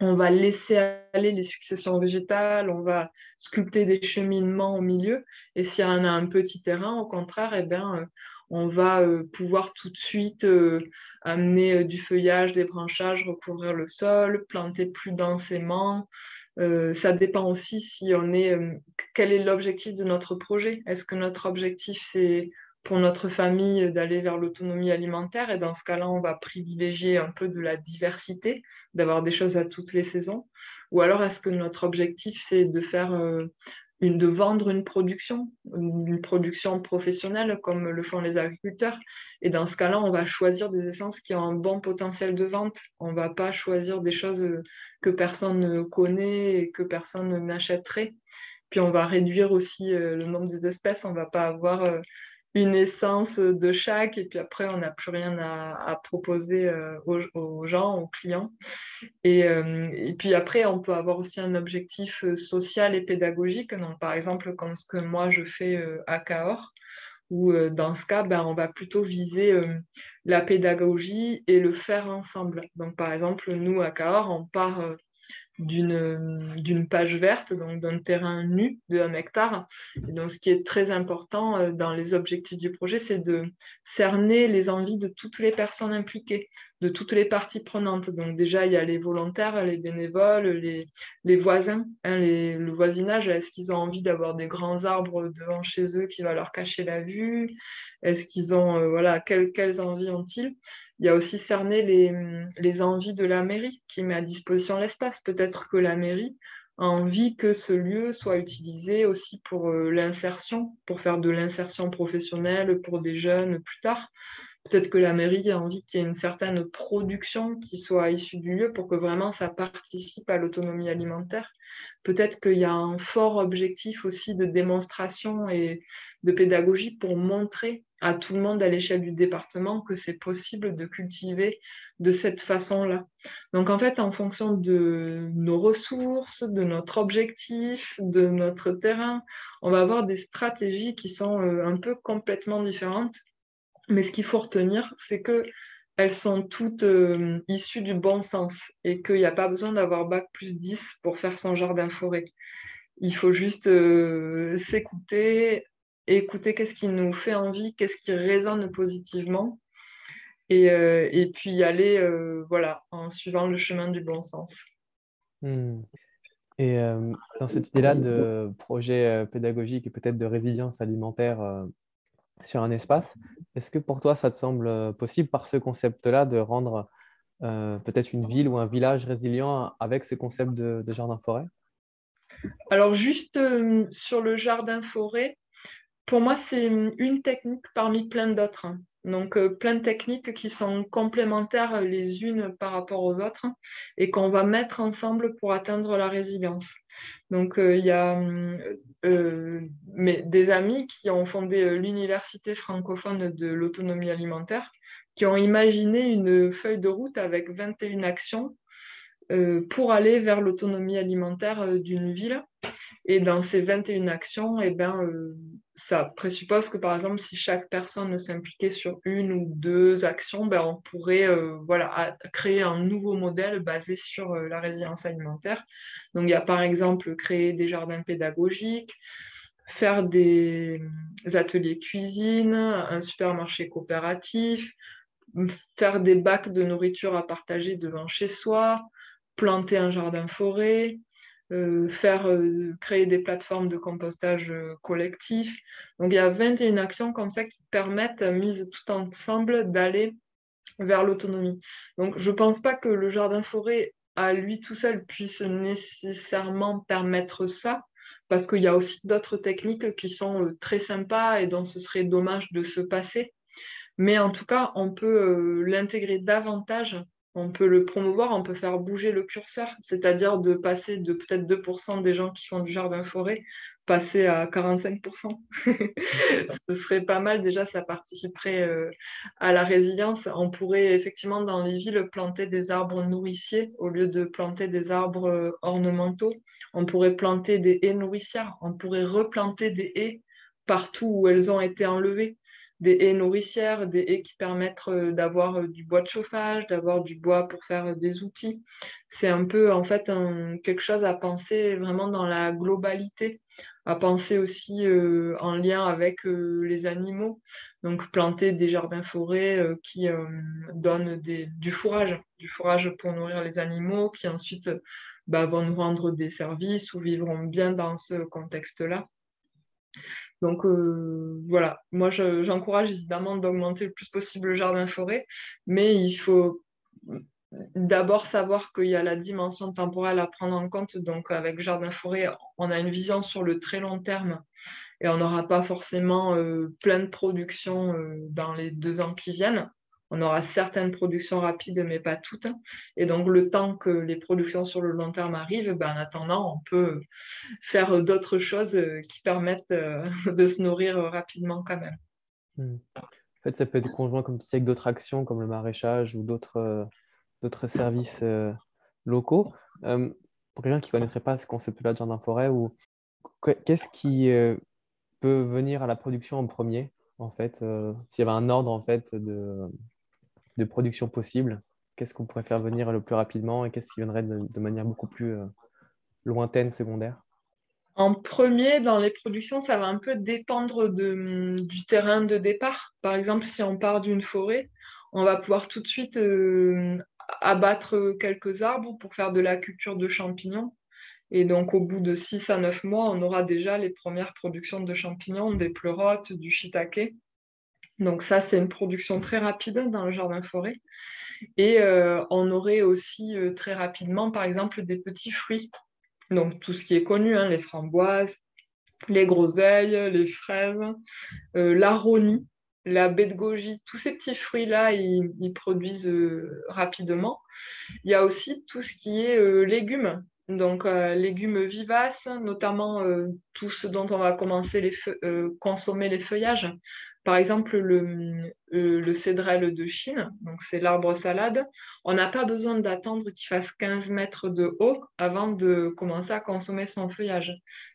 on va laisser aller les successions végétales, on va sculpter des cheminements au milieu. Et si on a un petit terrain, au contraire, eh bien, euh, on va euh, pouvoir tout de suite euh, amener du feuillage, des branchages, recouvrir le sol, planter plus densément. ça dépend aussi si on est quel est l'objectif de notre projet. Est-ce que notre objectif c'est pour notre famille d'aller vers l'autonomie alimentaire. Et dans ce cas-là, on va privilégier un peu de la diversité, d'avoir des choses à toutes les saisons. Ou alors, est-ce que notre objectif, c'est de faire euh, une, de vendre une production, une production professionnelle comme le font les agriculteurs? Et dans ce cas-là, on va choisir des essences qui ont un bon potentiel de vente. On ne va pas choisir des choses que personne ne connaît et que personne n'achèterait. Puis on va réduire aussi euh, le nombre des espèces. On ne va pas avoir euh, une essence de chaque et puis après on n'a plus rien à, proposer euh, aux, gens, aux clients. Euh, et, puis après on peut avoir aussi un objectif euh, social et pédagogique, donc par exemple comme ce que moi je fais à Cahors, où dans ce cas ben, on va plutôt viser la pédagogie et le faire ensemble. Donc par exemple nous à Cahors on part d'une page verte, donc d'un terrain nu de 1 hectare. Et donc, ce qui est très important euh, dans les objectifs du projet, c'est de cerner les envies de toutes les personnes impliquées, de toutes les parties prenantes. Donc, déjà, il y a les volontaires, les bénévoles, les, les voisins, hein, le voisinage. Est-ce qu'ils ont envie d'avoir des grands arbres devant chez eux qui va leur cacher la vue? Est-ce qu'ils ont, euh, voilà, quelles, quelles envies ont-ils? Il y a aussi cerner les, envies de la mairie qui met à disposition l'espace. Peut-être que la mairie a envie que ce lieu soit utilisé aussi pour euh, l'insertion, pour faire de l'insertion professionnelle pour des jeunes plus tard. Peut-être que la mairie a envie qu'il y ait une certaine production qui soit issue du lieu pour que vraiment ça participe à l'autonomie alimentaire. Peut-être qu'il y a un fort objectif aussi de démonstration et de pédagogie pour montrer à tout le monde à l'échelle du département que c'est possible de cultiver de cette façon-là. Donc en fait, en fonction de nos ressources, de notre objectif, de notre terrain, on va avoir des stratégies qui sont euh, un peu complètement différentes mais ce qu'il faut retenir, c'est qu'elles sont toutes euh, issues du bon sens et qu'il n'y a pas besoin d'avoir bac plus 10 pour faire son jardin forêt. Il faut juste euh, s'écouter, écouter qu'est-ce qui nous fait envie, qu'est-ce qui résonne positivement et, euh, puis y aller voilà, en suivant le chemin du bon sens. Hmm. Et dans cette idée-là de projet pédagogique et peut-être de résilience alimentaire sur un espace. Est-ce que pour toi, ça te semble euh, possible par ce concept-là de rendre euh, peut-être une ville ou un village résilient avec ce concept de, jardin-forêt Alors juste euh, sur le jardin-forêt, pour moi, c'est une technique parmi plein d'autres. Hein. Donc, plein de techniques qui sont complémentaires les unes par rapport aux autres et qu'on va mettre ensemble pour atteindre la résilience. Donc, euh, il y a euh, des amis qui ont fondé euh, l'Université francophone de l'autonomie alimentaire, qui ont imaginé une feuille de route avec 21 actions pour aller vers l'autonomie alimentaire d'une ville. Et dans ces 21 actions, eh ben, euh, ça présuppose que, par exemple, si chaque personne s'impliquait sur une ou deux actions, ben, on pourrait euh, voilà, créer un nouveau modèle basé sur euh, la résilience alimentaire. Donc, il y a par exemple créer des jardins pédagogiques, faire des ateliers cuisine, un supermarché coopératif, faire des bacs de nourriture à partager devant chez soi, planter un jardin forêt, euh, faire euh, créer des plateformes de compostage euh, collectif. Donc il y a 21 actions comme ça qui permettent, mises tout ensemble, d'aller vers l'autonomie. Donc je ne pense pas que le jardin forêt à lui tout seul puisse nécessairement permettre ça, parce qu'il y a aussi d'autres techniques qui sont très sympas et dont ce serait dommage de se passer. Mais en tout cas, on peut l'intégrer davantage on peut le promouvoir, on peut faire bouger le curseur, c'est-à-dire de passer de peut-être 2% des gens qui font du jardin forêt, passer à 45%. (laughs) Ce serait pas mal, déjà, ça participerait euh, à la résilience. On pourrait effectivement dans les villes planter des arbres nourriciers au lieu de planter des arbres euh, ornementaux. On pourrait planter des haies nourricières, on pourrait replanter des haies partout où elles ont été enlevées des haies nourricières, des haies qui permettent euh, d'avoir euh, du bois de chauffage, d'avoir du bois pour faire euh, des outils. C'est un peu en fait quelque chose à penser vraiment dans la globalité, à penser aussi en lien avec les animaux. Donc planter des jardins forêts qui donnent du fourrage, du fourrage pour nourrir les animaux, qui ensuite bah, vont nous rendre des services ou vivront bien dans ce contexte-là. Donc euh, voilà, moi j'encourage évidemment d'augmenter le plus possible le jardin-forêt, mais il faut d'abord savoir qu'il y a la dimension temporelle à prendre en compte. Donc avec jardin-forêt, on a une vision sur le très long terme et on n'aura pas forcément euh, plein de production euh, dans les deux ans qui viennent. On aura certaines productions rapides, mais pas toutes. Et donc, le temps que les productions sur le long terme arrivent, ben, en attendant, on peut faire d'autres choses qui permettent euh, (laughs) de se nourrir rapidement quand même. Hmm. En fait, ça peut être conjoint comme avec d'autres actions comme le maraîchage ou d'autres euh, services euh, locaux. pour quelqu'un qui ne connaîtrait pas ce concept-là de jardin forêt, ou qu'est-ce qui peut venir à la production en premier en fait S'il y avait un ordre en fait de, de production possible Qu'est-ce qu'on pourrait faire venir le plus rapidement et qu'est-ce qui viendrait de, manière beaucoup plus euh, lointaine, secondaire? En premier, dans les productions, ça va un peu dépendre du terrain de départ. Par exemple, si on part d'une forêt, on va pouvoir tout de suite euh, abattre quelques arbres pour faire de la culture de champignons. Et donc, au bout de 6 à 9 mois, on aura déjà les premières productions de champignons, des pleurotes, du shiitake. Donc ça, c'est une production très rapide dans le jardin forêt. Et euh, on aurait aussi euh, très rapidement, par exemple, des petits fruits. Donc tout ce qui est connu, hein, les framboises, les groseilles, les fraises, euh, l'aronie. la baie de goji, tous ces petits fruits-là, ils, produisent rapidement. Il y a aussi tout ce qui est légumes. Donc, légumes vivaces, notamment tout ce dont on va commencer les consommer les feuillages. Par exemple, le, le cédrel de Chine, c'est l'arbre salade. On n'a pas besoin d'attendre qu'il fasse 15 mètres de haut avant de commencer à consommer son feuillage.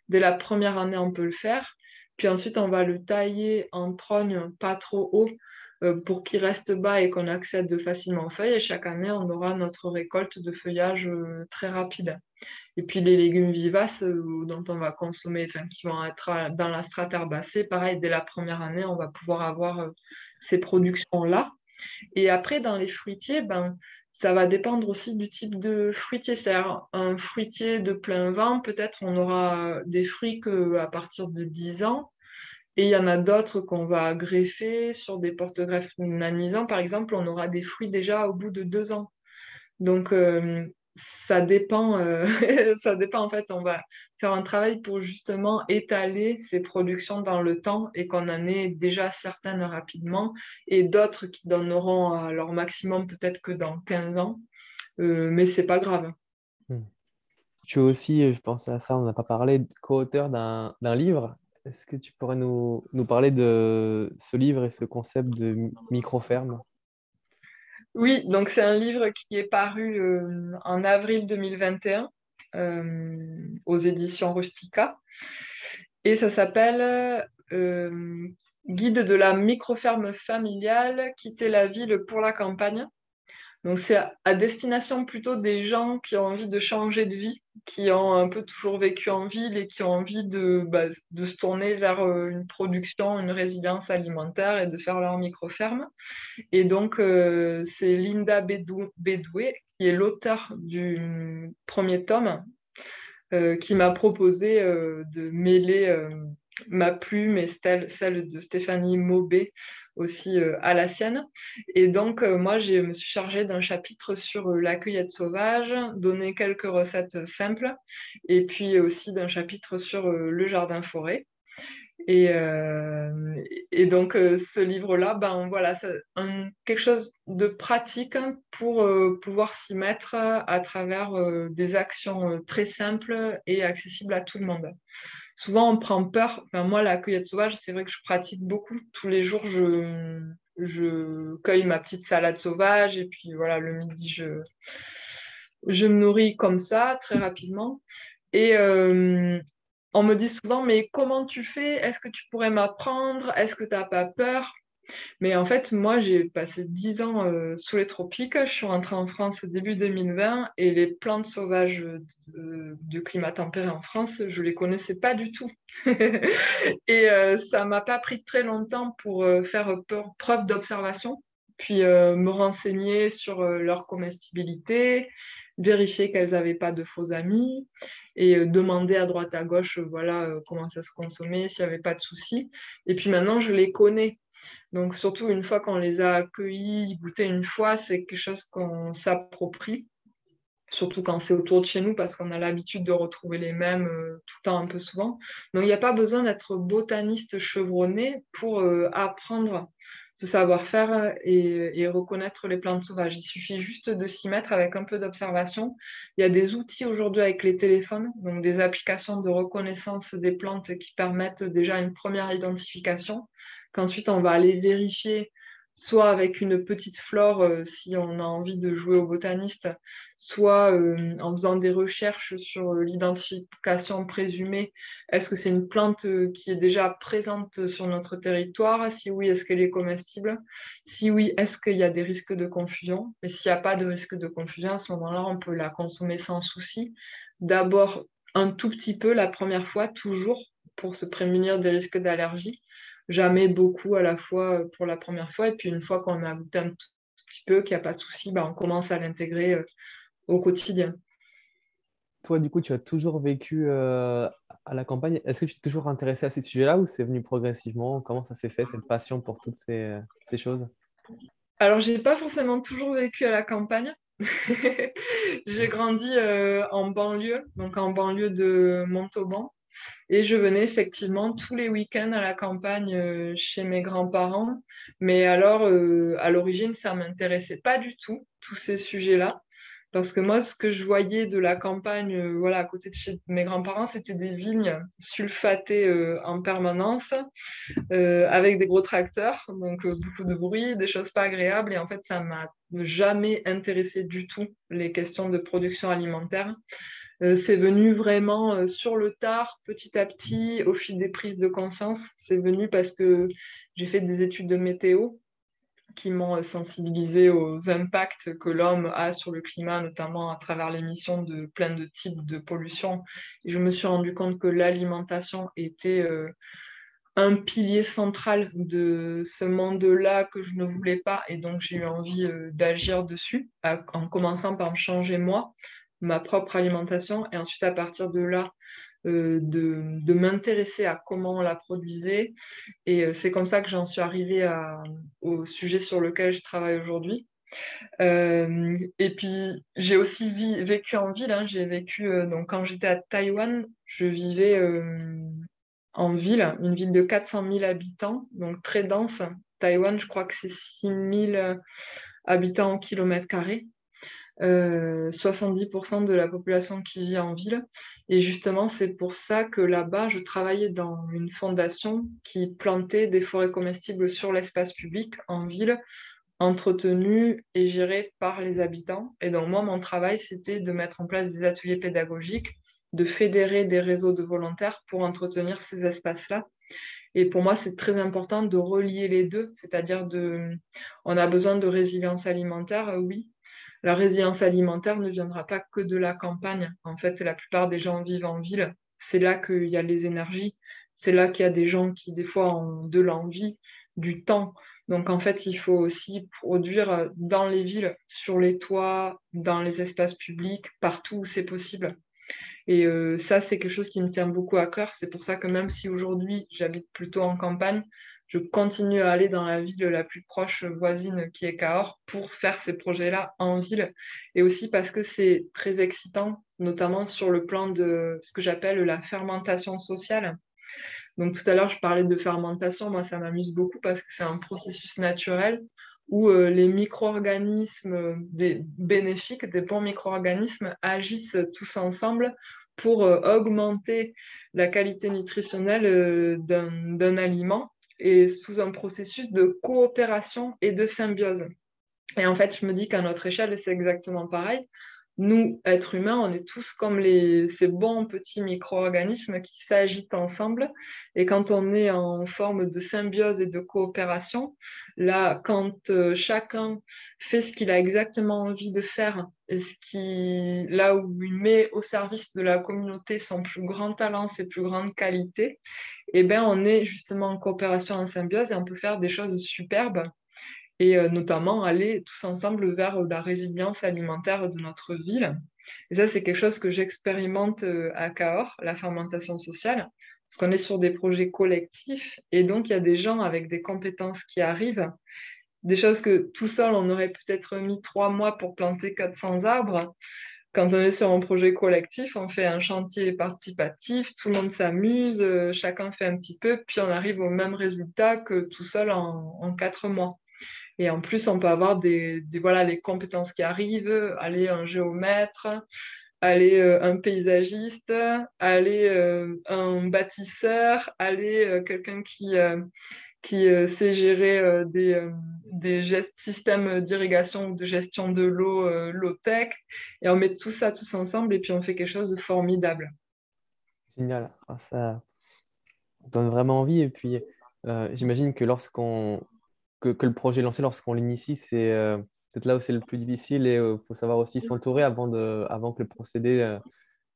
Dès la première année, on peut le faire. Puis ensuite, on va le tailler en trogne pas trop haut euh, pour qu'il reste bas et qu'on accède facilement aux feuilles. Et chaque année, on aura notre récolte de feuillage euh, très rapide. Et puis les légumes vivaces euh, dont on va consommer, qui vont être dans la strate herbacée, pareil, dès la première année, on va pouvoir avoir ces productions-là. Et après, dans les fruitiers, ben, ça va dépendre aussi du type de fruitier. C'est un fruitier de plein vent, peut-être on aura des fruits qu'à partir de 10 ans. Et il y en a d'autres qu'on va greffer sur des porte-greffes nanisants. Par exemple, on aura des fruits déjà au bout de deux ans. Donc, euh, ça dépend, euh, (laughs) ça dépend en fait, on va faire un travail pour justement étaler ces productions dans le temps et qu'on en ait déjà certaines rapidement et d'autres qui donneront leur maximum peut-être que dans 15 ans, euh, mais c'est pas grave. Hmm. Tu aussi, je pensais à ça, on n'a pas parlé, co-auteur d'un livre. Est-ce que tu pourrais nous, nous parler de ce livre et ce concept de micro-ferme? Oui, donc c'est un livre qui est paru euh, en avril 2021 euh, aux éditions Rustica. Et ça s'appelle euh, Guide de la microferme familiale, quitter la ville pour la campagne. Donc c'est à, destination plutôt des gens qui ont envie de changer de vie, qui ont un peu toujours vécu en ville et qui ont envie de, bah, se tourner vers euh, une production, une résilience alimentaire et de faire leur micro-ferme. Et donc euh, c'est Linda Bédoué qui est l'auteur du premier tome euh, qui m'a proposé de mêler ma plume et celle, de Stéphanie Maubé aussi euh, à la sienne. Et donc, euh, moi, je me suis chargée d'un chapitre sur euh, la cueillette sauvage, donner quelques recettes simples, et puis aussi d'un chapitre sur le jardin-forêt. Et, et, donc, ce livre-là, ben, voilà, c'est quelque chose de pratique pour pouvoir s'y mettre à travers des actions très simples et accessibles à tout le monde souvent on prend peur. moi, la cueillette sauvage, c'est vrai que je pratique beaucoup. Tous les jours, je, cueille ma petite salade sauvage et puis voilà, le midi, je, je me nourris comme ça très rapidement. Et euh, on me dit souvent, mais comment tu fais? Est-ce que tu pourrais m'apprendre? Est-ce que tu n'as pas peur? Mais en fait, moi, j'ai passé 10 ans euh, sous les tropiques. Je suis rentrée en France début 2020 et les plantes sauvages du climat tempéré en France, je ne les connaissais pas du tout. (laughs) et euh, ça ne m'a pas pris très longtemps pour euh, faire preuve d'observation, puis me renseigner sur leur comestibilité, vérifier qu'elles n'avaient pas de faux amis et demander à droite à gauche voilà comment ça se consommait, s'il n'y avait pas de soucis. Et puis maintenant, je les connais. Donc, surtout une fois qu'on les a accueillis, goûtés une fois, c'est quelque chose qu'on s'approprie, surtout quand c'est autour de chez nous, parce qu'on a l'habitude de retrouver les mêmes euh, tout le temps un peu souvent. Donc, il n'y a pas besoin d'être botaniste chevronné pour euh, apprendre ce savoir-faire et, et, reconnaître les plantes sauvages. Il suffit juste de s'y mettre avec un peu d'observation. Il y a des outils aujourd'hui avec les téléphones, donc des applications de reconnaissance des plantes qui permettent déjà une première identification qu'ensuite on va aller vérifier soit avec une petite flore euh, si on a envie de jouer au botaniste, soit euh, en faisant des recherches sur euh, l'identification présumée. Est-ce que c'est une plante qui est déjà présente sur notre territoire? Si oui, est-ce qu'elle est comestible? Si oui, est-ce qu'il y a des risques de confusion? Et s'il n'y a pas de risque de confusion, à ce moment-là, on peut la consommer sans souci. D'abord, un tout petit peu la première fois, toujours pour se prémunir des risques d'allergie jamais beaucoup à la fois pour la première fois. Et puis une fois qu'on a goûté un petit peu, qu'il n'y a pas de souci, bah, on commence à l'intégrer euh, au quotidien. Toi, du coup, tu as toujours vécu euh, à la campagne. Est-ce que tu t'es toujours intéressé à ces sujets-là ou c'est venu progressivement? Comment ça s'est fait, cette passion pour toutes ces, ces choses? Alors, je n'ai pas forcément toujours vécu à la campagne. (laughs) j'ai grandi euh, en banlieue, donc en banlieue de Montauban. Et je venais effectivement tous les week-ends à la campagne chez mes grands-parents. Mais alors, à l'origine, ça ne m'intéressait pas du tout, tous ces sujets-là. Parce que moi, ce que je voyais de la campagne, euh, voilà, à côté de chez mes grands-parents, c'était des vignes sulfatées euh, en permanence, euh, avec des gros tracteurs, donc beaucoup de bruit, des choses pas agréables. Et en fait, ça m'a jamais intéressé du tout les questions de production alimentaire. C'est venu vraiment sur le tard, petit à petit, au fil des prises de conscience. C'est venu parce que j'ai fait des études de météo qui m'ont sensibilisé aux impacts que l'homme a sur le climat, notamment à travers l'émission de plein de types de pollution. Et je me suis rendu compte que l'alimentation était euh, un pilier central de ce monde-là que je ne voulais pas. Et donc, j'ai eu envie euh, d'agir dessus, en commençant par me changer moi, ma propre alimentation. Et ensuite, à partir de là, euh, de, m'intéresser à comment on la produisait. Et euh, c'est comme ça que j'en suis arrivée au sujet sur lequel je travaille aujourd'hui. Euh, et puis, j'ai aussi vécu en ville. Hein. J'ai vécu, donc quand j'étais à Taïwan, je vivais en ville, une ville de 400 000 habitants, donc très dense. Taïwan, je crois que c'est 6 000 habitants en kilomètre carré. 70% de la population qui vit en ville. Et justement, c'est pour ça que là-bas, je travaillais dans une fondation qui plantait des forêts comestibles sur l'espace public en ville, entretenues et gérées par les habitants. Et donc, moi, mon travail, c'était de mettre en place des ateliers pédagogiques, de fédérer des réseaux de volontaires pour entretenir ces espaces-là. Et pour moi, c'est très important de relier les deux, c'est-à-dire de, on a besoin de résilience alimentaire, oui, la résilience alimentaire ne viendra pas que de la campagne. En fait, la plupart des gens vivent en ville. C'est là qu'il y a les énergies. C'est là qu'il y a des gens qui, des fois, ont de l'envie, du temps. Donc, en fait, il faut aussi produire dans les villes, sur les toits, dans les espaces publics, partout où c'est possible. Et euh, ça, c'est quelque chose qui me tient beaucoup à cœur. C'est pour ça que même si aujourd'hui, j'habite plutôt en campagne, je continue à aller dans la ville la plus proche voisine qui est Cahors pour faire ces projets-là en ville. Et aussi parce que c'est très excitant, notamment sur le plan de ce que j'appelle la fermentation sociale. Donc tout à l'heure, je parlais de fermentation. Moi, ça m'amuse beaucoup parce que c'est un processus naturel où euh, les micro-organismes bénéfiques, des bons micro-organismes, agissent tous ensemble pour euh, augmenter la qualité nutritionnelle euh, d'un aliment et sous un processus de coopération et de symbiose. Et en fait, je me dis qu'à notre échelle, c'est exactement pareil. Nous, êtres humains, on est tous comme ces bons petits micro-organismes qui s'agitent ensemble. Et quand on est en forme de symbiose et de coopération, là, quand euh, chacun fait ce qu'il a exactement envie de faire, et ce qui, là où il met au service de la communauté son plus grand talent, ses plus grandes qualités, eh ben, on est justement en coopération, en symbiose et on peut faire des choses superbes et euh, notamment aller tous ensemble vers la résilience alimentaire de notre ville. Et ça, c'est quelque chose que j'expérimente euh, à Cahors, la fermentation sociale, parce qu'on est sur des projets collectifs et donc il y a des gens avec des compétences qui arrivent, des choses que tout seul, on aurait peut-être mis trois mois pour planter 400 arbres quand on est sur un projet collectif, on fait un chantier participatif, tout le monde s'amuse, euh, chacun fait un petit peu, puis on arrive au même résultat que tout seul en, quatre mois. Et en plus, on peut avoir des, voilà, les compétences qui arrivent, aller un géomètre, aller euh, un paysagiste, aller euh, un bâtisseur, aller quelqu'un qui qui euh, sait gérer euh, des, euh, des systèmes d'irrigation ou de gestion de l'eau, low-tech. Et on met tout ça tous ensemble et puis on fait quelque chose de formidable. Génial. Ah, ça donne vraiment envie. Et puis, j'imagine que lorsqu'on que, que, le projet est lancé, lorsqu'on l'initie, c'est peut-être là où c'est le plus difficile et il faut savoir aussi s'entourer avant, de, avant que le procédé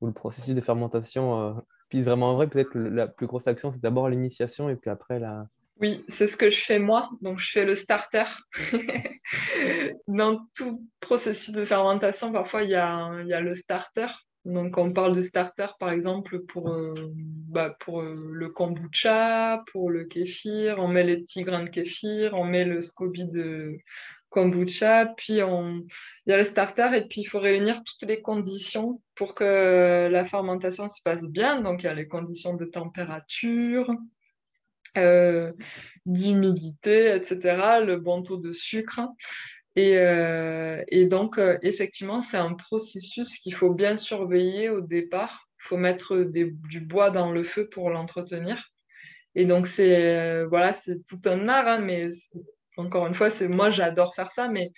ou le processus de fermentation puisse vraiment en vrai. Peut-être que la plus grosse action, c'est d'abord l'initiation et puis après la, oui, c'est ce que je fais moi. Donc, je fais le starter. (laughs) Dans tout processus de fermentation, parfois, il y a, le starter. Donc, on parle de starter, par exemple, pour, euh, bah, pour euh, le kombucha, pour le kéfir. On met les petits grains de kéfir, on met le SCOBY de, kombucha, puis il y a le starter, et puis il faut réunir toutes les conditions pour que la fermentation se passe bien. Donc il y a les conditions de température, euh, d'humidité, etc., le bon taux de sucre. Et, euh, donc, euh, effectivement, c'est un processus qu'il faut bien surveiller au départ. Il faut mettre du bois dans le feu pour l'entretenir. Et donc, c'est voilà, c'est tout un art, hein, mais encore une fois, c'est moi, j'adore faire ça, mais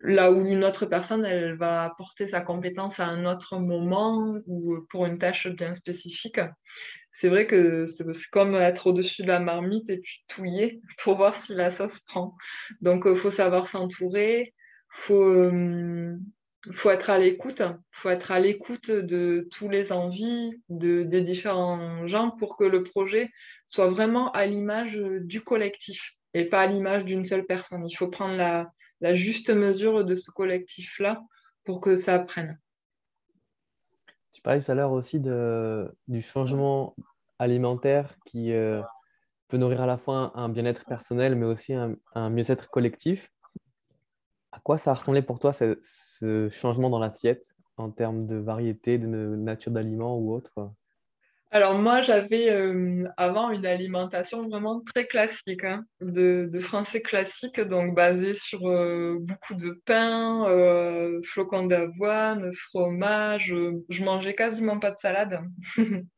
là où une autre personne, elle va apporter sa compétence à un autre moment ou pour une tâche bien spécifique c'est vrai que c'est comme être au-dessus de la marmite et puis touiller (laughs) pour voir si la sauce prend. Donc, il euh, faut savoir s'entourer, il faut, euh, faut être à l'écoute, faut être à l'écoute de tous les envies de, des différents gens pour que le projet soit vraiment à l'image du collectif et pas à l'image d'une seule personne. Il faut prendre la, la juste mesure de ce collectif-là pour que ça prenne. Tu parlais tout à l'heure aussi de, du changement alimentaire qui euh, peut nourrir à la fois un bien-être personnel, mais aussi un, mieux-être collectif. À quoi ça a ressemblé pour toi ce, ce changement dans l'assiette en termes de variété, de nature d'aliments ou autre? Alors moi, j'avais euh, avant une alimentation vraiment très classique, hein, de, français classique, donc basée sur euh, beaucoup de pain, euh, flocons d'avoine, fromage. je mangeais quasiment pas de salade, (laughs)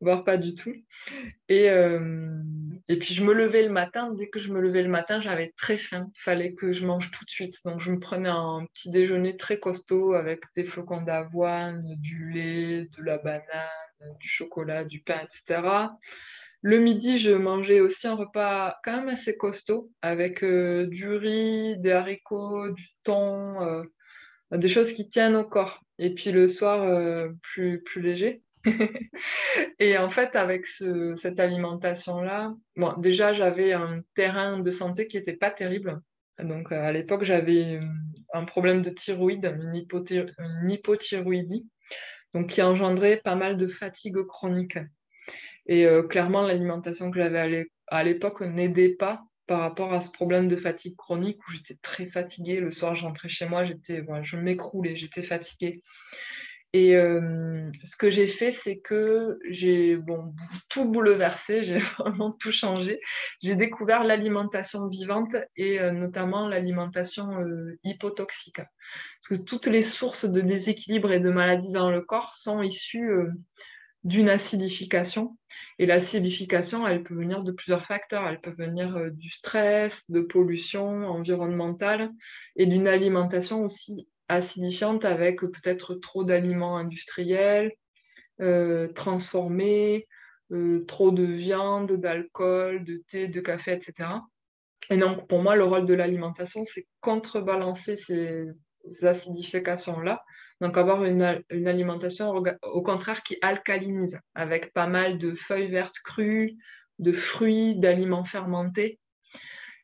voire pas du tout. Et, et puis je me levais le matin, dès que je me levais le matin, j'avais très faim. Il fallait que je mange tout de suite. Donc je me prenais un petit déjeuner très costaud avec des flocons d'avoine, du lait, de la banane du chocolat, du pain, etc. Le midi, je mangeais aussi un repas quand même assez costaud avec euh, du riz, des haricots, du thon, euh, des choses qui tiennent au corps. Et puis le soir, euh, plus, plus léger. (laughs) et en fait, avec cette alimentation-là, bon, déjà, j'avais un terrain de santé qui n'était pas terrible. Donc, à l'époque, j'avais un problème de thyroïde, une, une hypothyroïdie donc qui engendrait pas mal de fatigue chronique. Et euh, clairement, l'alimentation que j'avais à l'époque n'aidait pas par rapport à ce problème de fatigue chronique où j'étais très fatiguée. Le soir, j'entrais chez moi, je m'écroulais, j'étais fatiguée. Et euh, ce que j'ai fait, c'est que j'ai bon, tout bouleversé, (laughs) j'ai vraiment tout changé. J'ai découvert l'alimentation vivante et euh, notamment l'alimentation euh, hypotoxique. Parce que toutes les sources de déséquilibre et de maladies dans le corps sont issues d'une acidification. Et l'acidification, elle peut venir de plusieurs facteurs. Elle peut venir du stress, de pollution environnementale et d'une alimentation aussi acidifiante avec peut-être trop d'aliments industriels, euh, transformés, euh, trop de viande, d'alcool, de thé, de café, etc. Et donc, pour moi, le rôle de l'alimentation, c'est contrebalancer ces, acidifications-là. Donc, avoir une, alimentation, au contraire, qui alcalinise, avec pas mal de feuilles vertes crues, de fruits, d'aliments fermentés.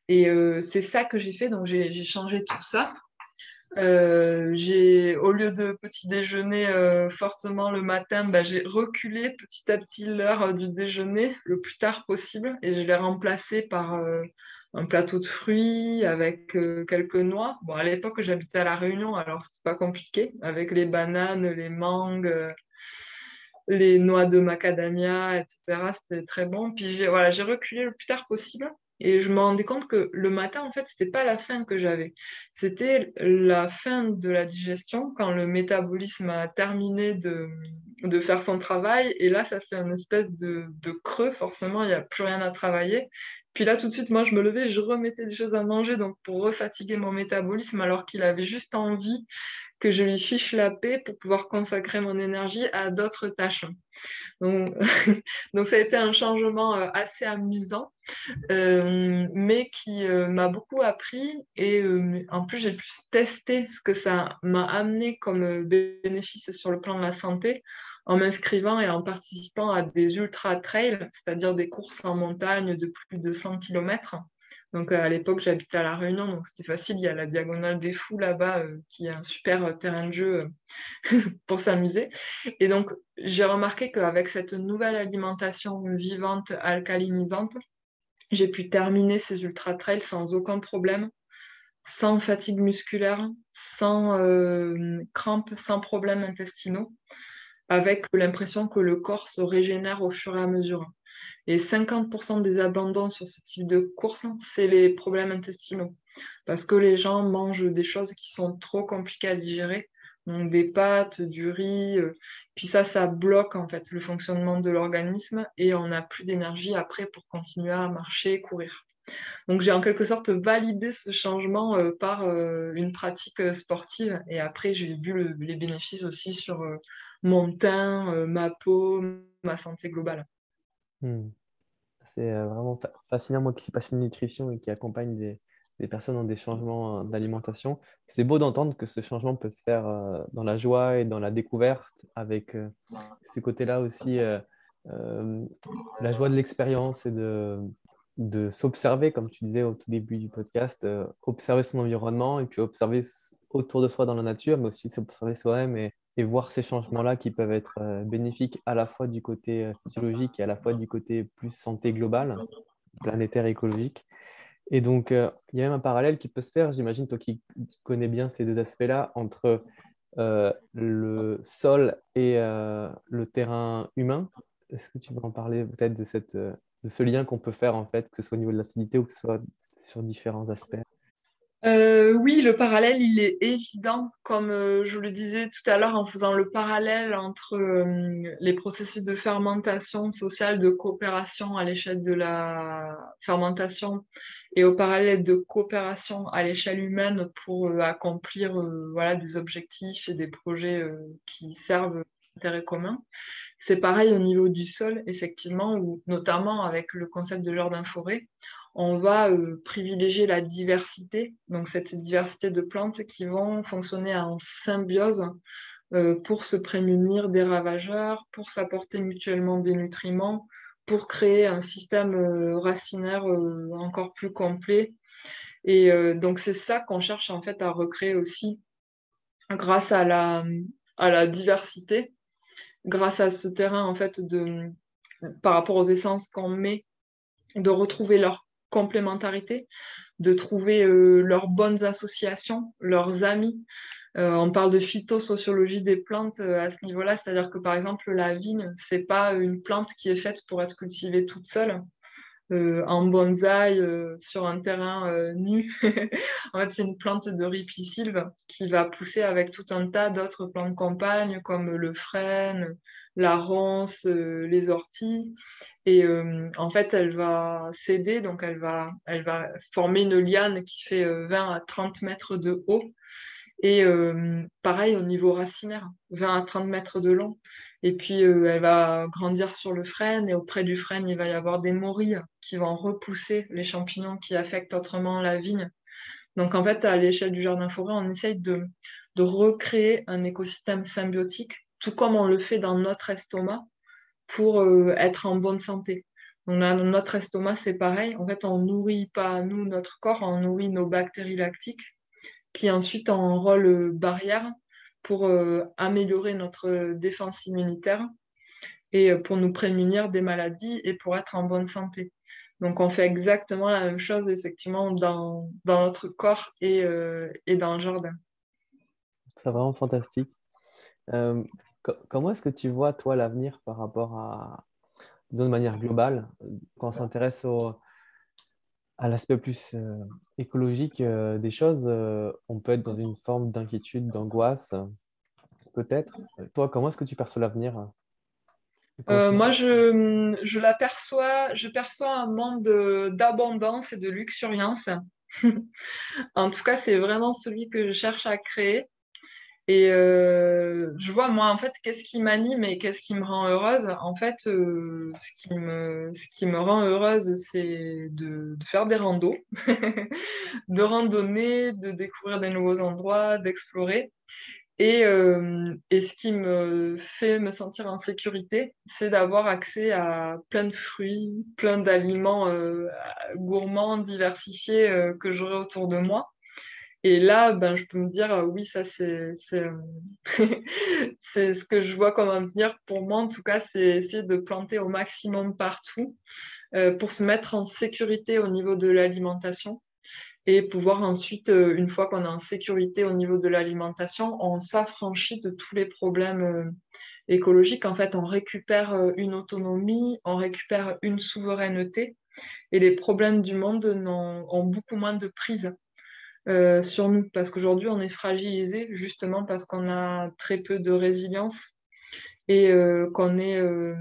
Et euh, c'est ça que j'ai fait. Donc, j'ai changé tout ça euh, j'ai, au lieu de petit déjeuner euh, fortement le matin, bah, j'ai reculé petit à petit l'heure euh, du déjeuner le plus tard possible et je l'ai remplacé par un plateau de fruits avec quelques noix. Bon, à l'époque, j'habitais à La Réunion, alors c'est pas compliqué, avec les bananes, les mangues, les noix de macadamia, etc. C'était très bon. Puis voilà, j'ai reculé le plus tard possible. Et je me rendais compte que le matin, en fait, c'était pas la faim que j'avais. C'était la fin de la digestion quand le métabolisme a terminé de, de faire son travail. Et là, ça fait une espèce de, de creux. Forcément, il n'y a plus rien à travailler. Puis là, tout de suite, moi, je me levais, je remettais des choses à manger donc pour refatiguer mon métabolisme alors qu'il avait juste envie que je lui fiche la paix pour pouvoir consacrer mon énergie à d'autres tâches. Donc, (laughs) donc, ça a été un changement euh, assez amusant, mais qui euh, m'a beaucoup appris. Et en plus, j'ai pu tester ce que ça m'a amené comme bénéfice sur le plan de la santé en m'inscrivant et en participant à des ultra-trails, c'est-à-dire des courses en montagne de plus de 100 km. Donc euh, à l'époque, j'habitais à La Réunion, donc c'était facile. Il y a la Diagonale des Fous là-bas, euh, qui est un super euh, terrain de jeu (laughs) pour s'amuser. Et donc, j'ai remarqué qu'avec cette nouvelle alimentation vivante, alcalinisante, j'ai pu terminer ces ultra-trails sans aucun problème, sans fatigue musculaire, sans crampes, sans problèmes intestinaux, avec l'impression que le corps se régénère au fur et à mesure. Et 50% des abandons sur ce type de course, c'est les problèmes intestinaux. Parce que les gens mangent des choses qui sont trop compliquées à digérer, donc des pâtes, du riz. Euh, puis ça, ça bloque en fait le fonctionnement de l'organisme et on n'a plus d'énergie après pour continuer à marcher, courir. Donc j'ai en quelque sorte validé ce changement euh, par euh, une pratique sportive et après j'ai vu les bénéfices aussi sur mon teint, ma peau, ma santé globale. Hmm. C'est vraiment fascinant, moi qui suis passionné de nutrition et qui accompagne des, personnes dans des changements euh, d'alimentation. C'est beau d'entendre que ce changement peut se faire euh, dans la joie et dans la découverte, avec ce côté-là aussi, la joie de l'expérience et de, de s'observer, comme tu disais au tout début du podcast, observer son environnement et puis observer autour de soi dans la nature, mais aussi s'observer soi-même et, et voir ces changements-là qui peuvent être euh, bénéfiques à la fois du côté euh, physiologique et à la fois du côté plus santé globale, planétaire, écologique. Et donc, euh, il y a même un parallèle qui peut se faire, j'imagine, toi qui connais bien ces deux aspects-là, entre le sol et le terrain humain. Est-ce que tu veux en parler peut-être de, cette, de ce lien qu'on peut faire, en fait, que ce soit au niveau de l'acidité ou que ce soit sur différents aspects? Euh, oui, le parallèle, il est évident, comme euh, je le disais tout à l'heure en faisant le parallèle entre euh, les processus de fermentation sociale, de coopération à l'échelle de la fermentation et au parallèle de coopération à l'échelle humaine pour accomplir voilà, des objectifs et des projets qui servent l'intérêt commun. C'est pareil au niveau du sol, effectivement, ou notamment avec le concept de jardin-forêt on va euh, privilégier la diversité, donc cette diversité de plantes qui vont fonctionner en symbiose euh, pour se prémunir des ravageurs, pour s'apporter mutuellement des nutriments, pour créer un système euh, racinaire encore plus complet. Et donc c'est ça qu'on cherche en fait à recréer aussi grâce à la, à la diversité, grâce à ce terrain en fait de par rapport aux essences qu'on met, de retrouver leur complémentarité, de trouver euh, leurs bonnes associations, leurs amis. Euh, on parle de phytosociologie des plantes euh, à ce niveau-là, c'est-à-dire que par exemple la vigne, c'est pas une plante qui est faite pour être cultivée toute seule. en bonsaï sur un terrain nu. (laughs) en fait, c'est une plante de ripisylve qui va pousser avec tout un tas d'autres plantes compagnes comme le frêne, la ronce, euh, les orties. Et euh, en fait, elle va céder, donc elle va, elle va former une liane qui fait 20 euh, à 30 mètres de haut. Et pareil au niveau racinaire, 20 à 30 mètres de long. Et puis, elle va grandir sur le frêne. Et auprès du frêne, il va y avoir des morilles qui vont repousser les champignons qui affectent autrement la vigne. Donc, en fait, à l'échelle du jardin-forêt, on essaye de, recréer un écosystème symbiotique tout comme on le fait dans notre estomac pour euh, être en bonne santé. On notre estomac, c'est pareil. En fait, on nourrit pas nous notre corps, on nourrit nos bactéries lactiques qui ensuite un rôle euh, barrière pour euh, améliorer notre défense immunitaire et pour nous prémunir des maladies et pour être en bonne santé. Donc, on fait exactement la même chose, effectivement, dans, notre corps et, et, dans le jardin. C'est vraiment fantastique comment est-ce que tu vois, toi, l'avenir par rapport à, de manière globale, quand on s'intéresse à l'aspect plus euh, écologique euh, des choses, euh, on peut être dans une forme d'inquiétude, d'angoisse, peut-être. Toi, comment est-ce que tu perçois l'avenir moi, je, je l'aperçois, je perçois un monde d'abondance et de luxuriance. (laughs) en tout cas, c'est vraiment celui que je cherche à créer. Et euh, je vois, moi, en fait, qu'est-ce qui m'anime et qu'est-ce qui me rend heureuse? En fait, euh, ce, qui me, ce qui me rend heureuse, c'est de, faire des randos, (laughs) de randonner, de découvrir des nouveaux endroits, d'explorer. Et, euh, et, ce qui me fait me sentir en sécurité, c'est d'avoir accès à plein de fruits, plein d'aliments gourmands, diversifiés que j'aurai autour de moi. Et là, ben, je peux me dire, oui, ça, c'est, (laughs) c'est, ce que je vois comme avenir. Pour moi, en tout cas, c'est essayer de planter au maximum partout euh, pour se mettre en sécurité au niveau de l'alimentation et pouvoir ensuite, une fois qu'on est en sécurité au niveau de l'alimentation, on s'affranchit de tous les problèmes écologiques. En fait, on récupère une autonomie, on récupère une souveraineté et les problèmes du monde ont, beaucoup moins de prise euh, sur nous parce qu'aujourd'hui on est fragilisé justement parce qu'on a très peu de résilience et euh, qu'on est euh,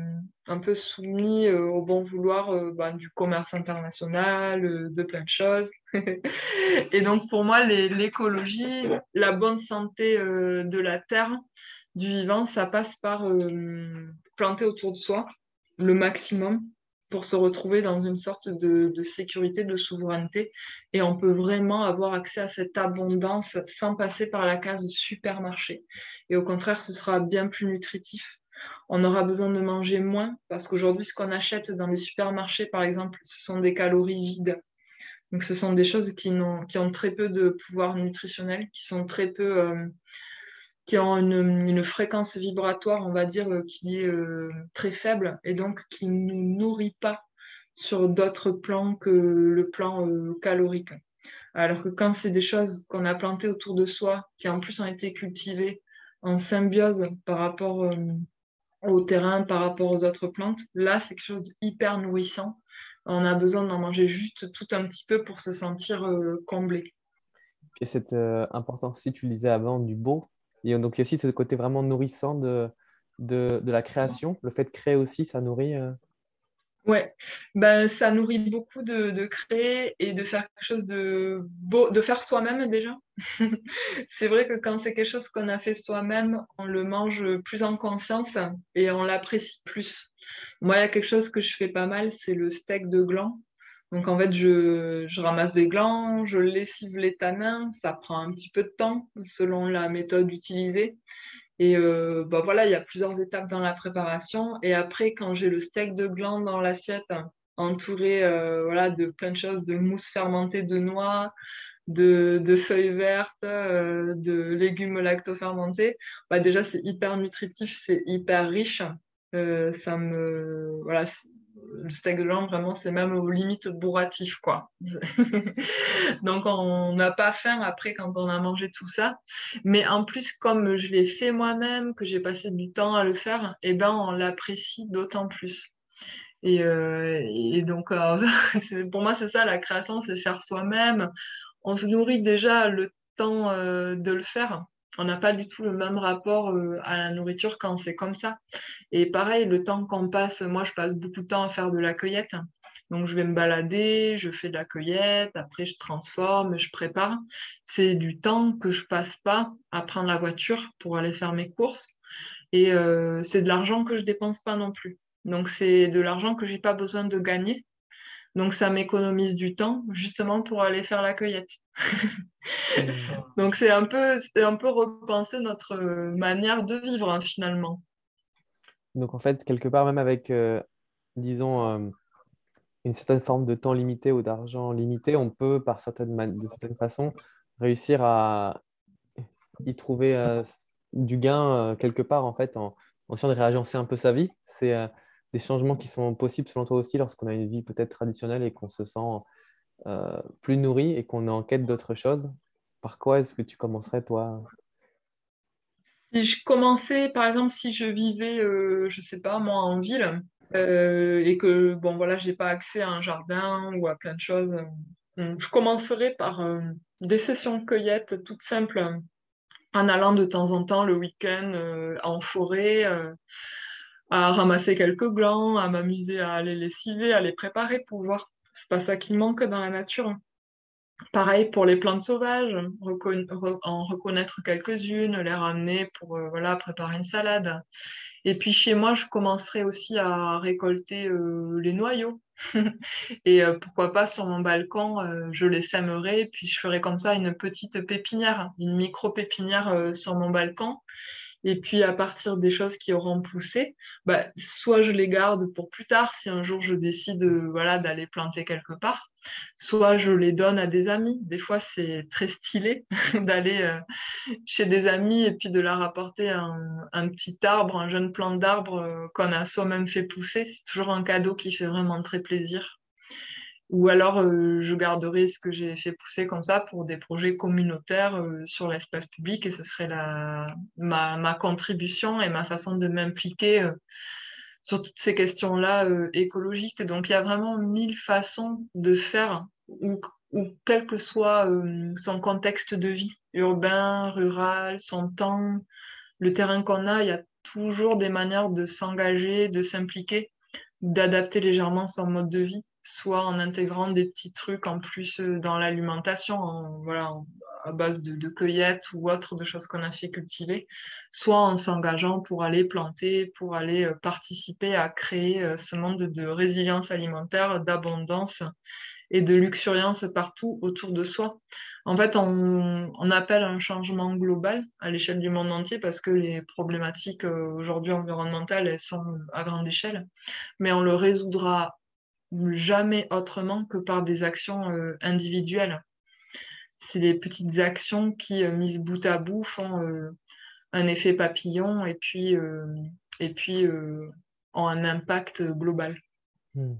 un peu soumis au bon vouloir bah, du commerce international, de plein de choses. (laughs) et donc pour moi, l'écologie, la bonne santé de la terre, du vivant, ça passe par planter autour de soi le maximum pour se retrouver dans une sorte de, sécurité, de souveraineté. Et on peut vraiment avoir accès à cette abondance sans passer par la case supermarché. Et au contraire, ce sera bien plus nutritif. On aura besoin de manger moins parce qu'aujourd'hui, ce qu'on achète dans les supermarchés, par exemple, ce sont des calories vides. Donc, ce sont des choses qui, ont, très peu de pouvoir nutritionnel, qui sont très peu euh, qui ont une, fréquence vibratoire, on va dire, euh, qui est euh, très faible et donc qui ne nous nourrit pas sur d'autres plans que le plan euh, calorique. Alors que quand c'est des choses qu'on a plantées autour de soi, qui en plus ont été cultivées en symbiose par rapport au terrain, par rapport aux autres plantes, là, c'est quelque chose d'hyper nourrissant. On a besoin d'en manger juste tout un petit peu pour se sentir comblé. Et cette importance, si tu le disais avant, du beau, et donc, il y a aussi ce côté vraiment nourrissant de, de, la création. Le fait de créer aussi, ça nourrit. Euh... Ouais, ben, ça nourrit beaucoup de, créer et de faire quelque chose de beau, de faire soi-même déjà. (laughs) c'est vrai que quand c'est quelque chose qu'on a fait soi-même, on le mange plus en conscience et on l'apprécie plus. Moi, il y a quelque chose que je fais pas mal, c'est le steak de gland. Donc en fait, je, ramasse des glands, je lessive les tanins, ça prend un petit peu de temps selon la méthode utilisée. Et euh, bah voilà, il y a plusieurs étapes dans la préparation. Et après, quand j'ai le steak de gland dans l'assiette, entouré euh, voilà, de plein de choses, de mousse fermentée de noix, de, feuilles vertes, euh, de légumes lactofermentés, bah déjà c'est hyper nutritif, c'est hyper riche. ça me voilà, le lampe, vraiment, c'est même aux limites bourratif, quoi. (laughs) Donc, on n'a pas faim après quand on a mangé tout ça. Mais en plus, comme je l'ai fait moi-même, que j'ai passé du temps à le faire, eh ben, on l'apprécie d'autant plus. Et, euh, donc, euh, (laughs) pour moi, c'est ça, la création, c'est faire soi-même. On se nourrit déjà le temps euh, de le faire on n'a pas du tout le même rapport euh, à la nourriture quand c'est comme ça. Et pareil, le temps qu'on passe, moi je passe beaucoup de temps à faire de la cueillette. Donc je vais me balader, je fais de la cueillette, après je transforme, je prépare. C'est du temps que je passe pas à prendre la voiture pour aller faire mes courses. Et euh, c'est de l'argent que je dépense pas non plus. Donc c'est de l'argent que j'ai pas besoin de gagner. Donc ça m'économise du temps justement pour aller faire la cueillette. (laughs) Donc c'est un peu, un peu repenser notre manière de vivre hein, finalement. Donc en fait, quelque part même avec, euh, disons, euh, une certaine forme de temps limité ou d'argent limité, on peut par certaines de certaines façons réussir à y trouver euh, du gain quelque part en fait en, en essayant de réagencer un peu sa vie. C'est des changements qui sont possibles selon toi aussi lorsqu'on a une vie peut-être traditionnelle et qu'on se sent euh, plus nourri et qu'on est en quête d'autre chose, par quoi est-ce que tu commencerais, toi? Si je commençais, par exemple, si je vivais, euh, je sais pas, moi, en ville, euh, et que, bon, voilà, j'ai pas accès à un jardin ou à plein de choses, je commencerais par des sessions de cueillette toutes simples, en allant de temps en temps le week-end en forêt à ramasser quelques glands, à m'amuser à les lessiver, à les préparer pour voir c'est pas ça qui manque dans la nature. Pareil pour les plantes sauvages, en reconnaître quelques-unes, les ramener pour euh, voilà, préparer une salade. Et puis chez moi, je commencerai aussi à récolter euh, les noyaux. (laughs) et euh, pourquoi pas sur mon balcon, je les sèmerai, puis je ferai comme ça une petite pépinière, une micro-pépinière sur mon balcon. Et puis à partir des choses qui auront poussé, bah, soit je les garde pour plus tard si un jour je décide voilà, d'aller planter quelque part, soit je les donne à des amis. Des fois c'est très stylé (laughs) d'aller euh, chez des amis et puis de leur apporter un, petit arbre, un jeune plant d'arbre euh, qu'on a soi-même fait pousser. C'est toujours un cadeau qui fait vraiment très plaisir. Ou alors, je garderai ce que j'ai fait pousser comme ça pour des projets communautaires sur l'espace public et ce serait la, ma, ma, contribution et ma façon de m'impliquer sur toutes ces questions-là écologiques. Donc, il y a vraiment mille façons de faire ou quel que soit son contexte de vie, urbain, rural, son temps, le terrain qu'on a, il y a toujours des manières de s'engager, de s'impliquer, d'adapter légèrement son mode de vie, soit en intégrant des petits trucs en plus euh, dans l'alimentation, voilà, à base de, de cueillette ou autre de choses qu'on a fait cultiver, soit en s'engageant pour aller planter, pour aller euh, participer à créer euh, ce monde de résilience alimentaire, d'abondance et de luxuriance partout autour de soi. En fait, on, appelle un changement global à l'échelle du monde entier parce que les problématiques aujourd'hui environnementales, elles sont à grande échelle, mais on le résoudra jamais autrement que par des actions euh, individuelles. C'est les petites actions qui, euh, mises bout à bout, font un effet papillon et puis, et puis ont un impact global. Hmm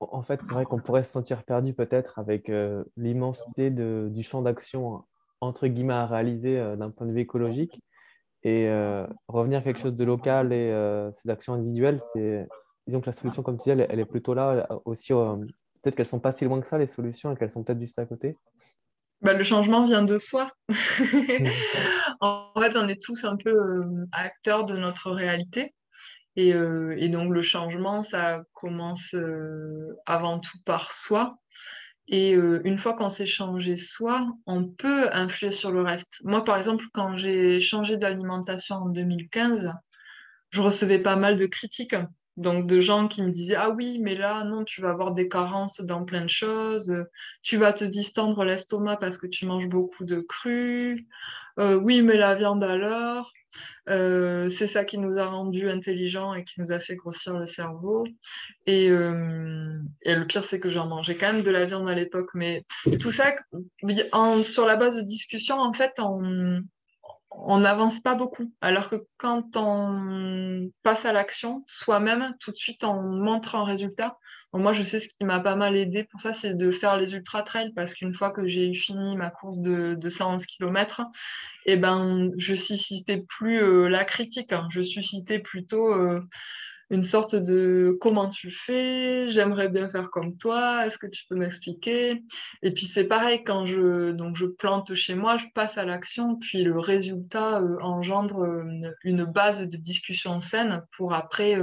en fait, c'est vrai qu'on pourrait se sentir perdu peut-être avec euh, l'immensité du champ d'action entre guillemets à réaliser euh, d'un point de vue écologique et euh, revenir à quelque chose de local et ces actions individuelles, c'est disons que la solution, comme tu disais, elle, est plutôt là aussi. peut-être qu'elles sont pas si loin que ça les solutions et qu'elles sont peut-être juste à côté. Bah, le changement vient de soi. (laughs) en fait, on est tous un peu acteurs de notre réalité. Euh, et, donc le changement, ça commence euh, avant tout par soi. Et euh, une fois qu'on s'est changé soi, on peut influer sur le reste. Moi, par exemple, quand j'ai changé d'alimentation en 2015, je recevais pas mal de critiques. Donc de gens qui me disaient ah oui mais là non tu vas avoir des carences dans plein de choses, tu vas te distendre l'estomac parce que tu manges beaucoup de cru, oui mais la viande alors, euh, c'est ça qui nous a rendus intelligents et qui nous a fait grossir le cerveau. Et, euh, le pire, c'est que j'en mangeais quand même de la viande à l'époque. Mais tout ça, sur la base de discussion, en fait, on n'avance pas beaucoup. Alors que quand on passe à l'action, soi-même, tout de suite, on montre un résultat moi, je sais ce qui m'a pas mal aidé pour ça, c'est de faire les ultra trails parce qu'une fois que j'ai fini ma course de, de 111 km, eh ben, je suscitais plus euh, la critique, hein. je suscitais plutôt euh, une sorte de comment tu fais, j'aimerais bien faire comme toi, est-ce que tu peux m'expliquer? Et puis c'est pareil, quand je, donc je plante chez moi, je passe à l'action, puis le résultat euh, engendre une base de discussion saine pour après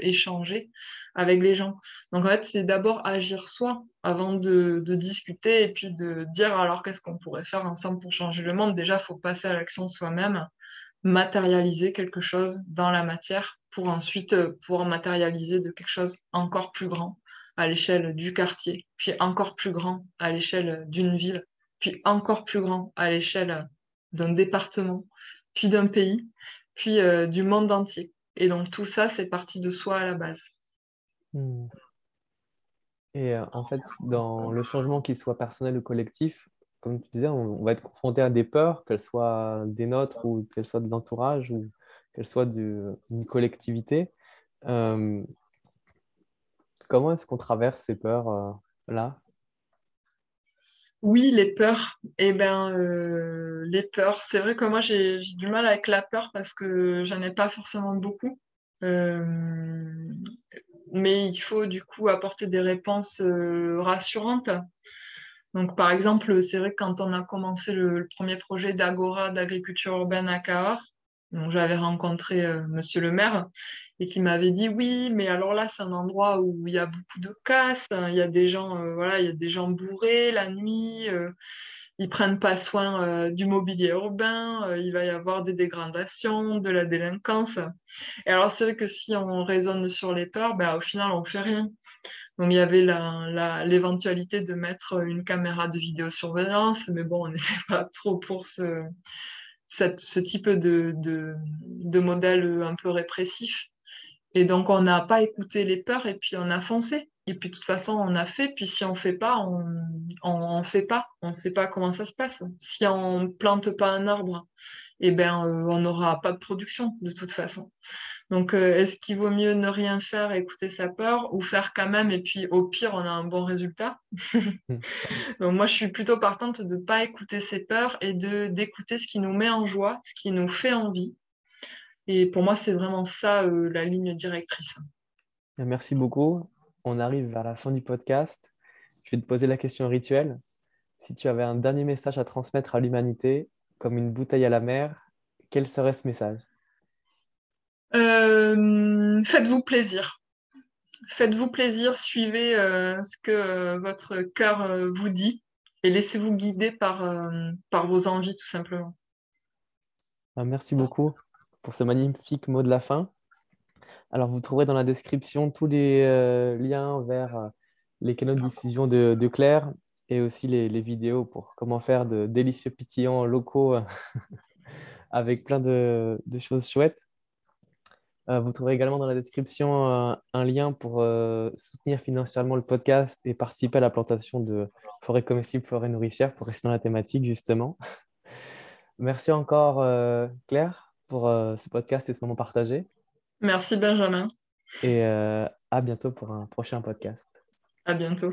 échanger avec les gens. Donc en fait, c'est d'abord agir soi avant de, discuter et puis de dire alors qu'est-ce qu'on pourrait faire ensemble pour changer le monde? Déjà, faut passer à l'action soi-même, matérialiser quelque chose dans la matière pour ensuite euh, pouvoir matérialiser de quelque chose encore plus grand à l'échelle du quartier, puis encore plus grand à l'échelle d'une ville, puis encore plus grand à l'échelle d'un département, puis d'un pays, puis euh, du monde entier. Et donc tout ça, c'est parti de soi à la base. Hmm. Et euh, en fait, dans le changement, qu'il soit personnel ou collectif, comme tu disais, on, va être confronté à des peurs, qu'elles soient des nôtres ou qu'elles soient de l'entourage ou qu'elles soient d'une collectivité. Euh, comment est-ce qu'on traverse ces peurs-là euh, Oui, les peurs. Eh bien, les peurs, c'est vrai que moi, j'ai du mal avec la peur parce que j'en ai pas forcément beaucoup mais il faut du coup apporter des réponses euh, rassurantes. Donc, par exemple, c'est vrai que quand on a commencé le, premier projet d'Agora d'agriculture urbaine à Cahors, j'avais rencontré euh, monsieur le maire et qui m'avait dit oui, mais alors là, c'est un endroit où il y a beaucoup de casse, hein. il y a des gens, euh, voilà, il y a des gens bourrés la nuit ils prennent pas soin euh, du mobilier urbain, euh, il va y avoir des dégradations, de la délinquance. Et alors c'est vrai que si on raisonne sur les peurs, ben, au final on fait rien. Donc il y avait l'éventualité de mettre une caméra de vidéosurveillance, mais bon, on n'était (laughs) pas trop pour ce, ce type de, de, modèle un peu répressif. Et donc on n'a pas écouté les peurs et puis on a foncé. Et puis, de toute façon, on a fait. Puis, si on ne fait pas, on ne sait pas. On ne sait pas comment ça se passe. Si on ne plante pas un arbre, eh ben, euh, on n'aura pas de production, de toute façon. Donc, euh, est-ce qu'il vaut mieux ne rien faire écouter sa peur ou faire quand même et puis au pire, on a un bon résultat? (laughs) (laughs) Donc, moi, je suis plutôt partante de ne pas écouter ses peurs et d'écouter ce qui nous met en joie, ce qui nous fait envie. Et pour moi, c'est vraiment ça euh, la ligne directrice. Merci beaucoup. On arrive vers la fin du podcast. Je vais te poser la question rituelle. Si tu avais un dernier message à transmettre à l'humanité, comme une bouteille à la mer, quel serait ce message? Euh, Faites-vous plaisir. Faites-vous plaisir, suivez euh, ce que votre cœur vous dit et laissez-vous guider par, par vos envies tout simplement. Ah, merci beaucoup pour ce magnifique mot de la fin. Alors, vous trouverez dans la description tous les euh, liens vers euh, les canaux de diffusion de, Claire et aussi les, vidéos pour comment faire de délicieux pitillants locaux (laughs) avec plein de, choses chouettes. Euh, vous trouverez également dans la description un lien pour soutenir financièrement le podcast et participer à la plantation de forêts comestibles, forêts nourricières pour rester dans la thématique justement. (laughs) Merci encore Claire pour euh, ce podcast et ce moment partagé. Merci Benjamin. Et euh, à bientôt pour un prochain podcast. À bientôt.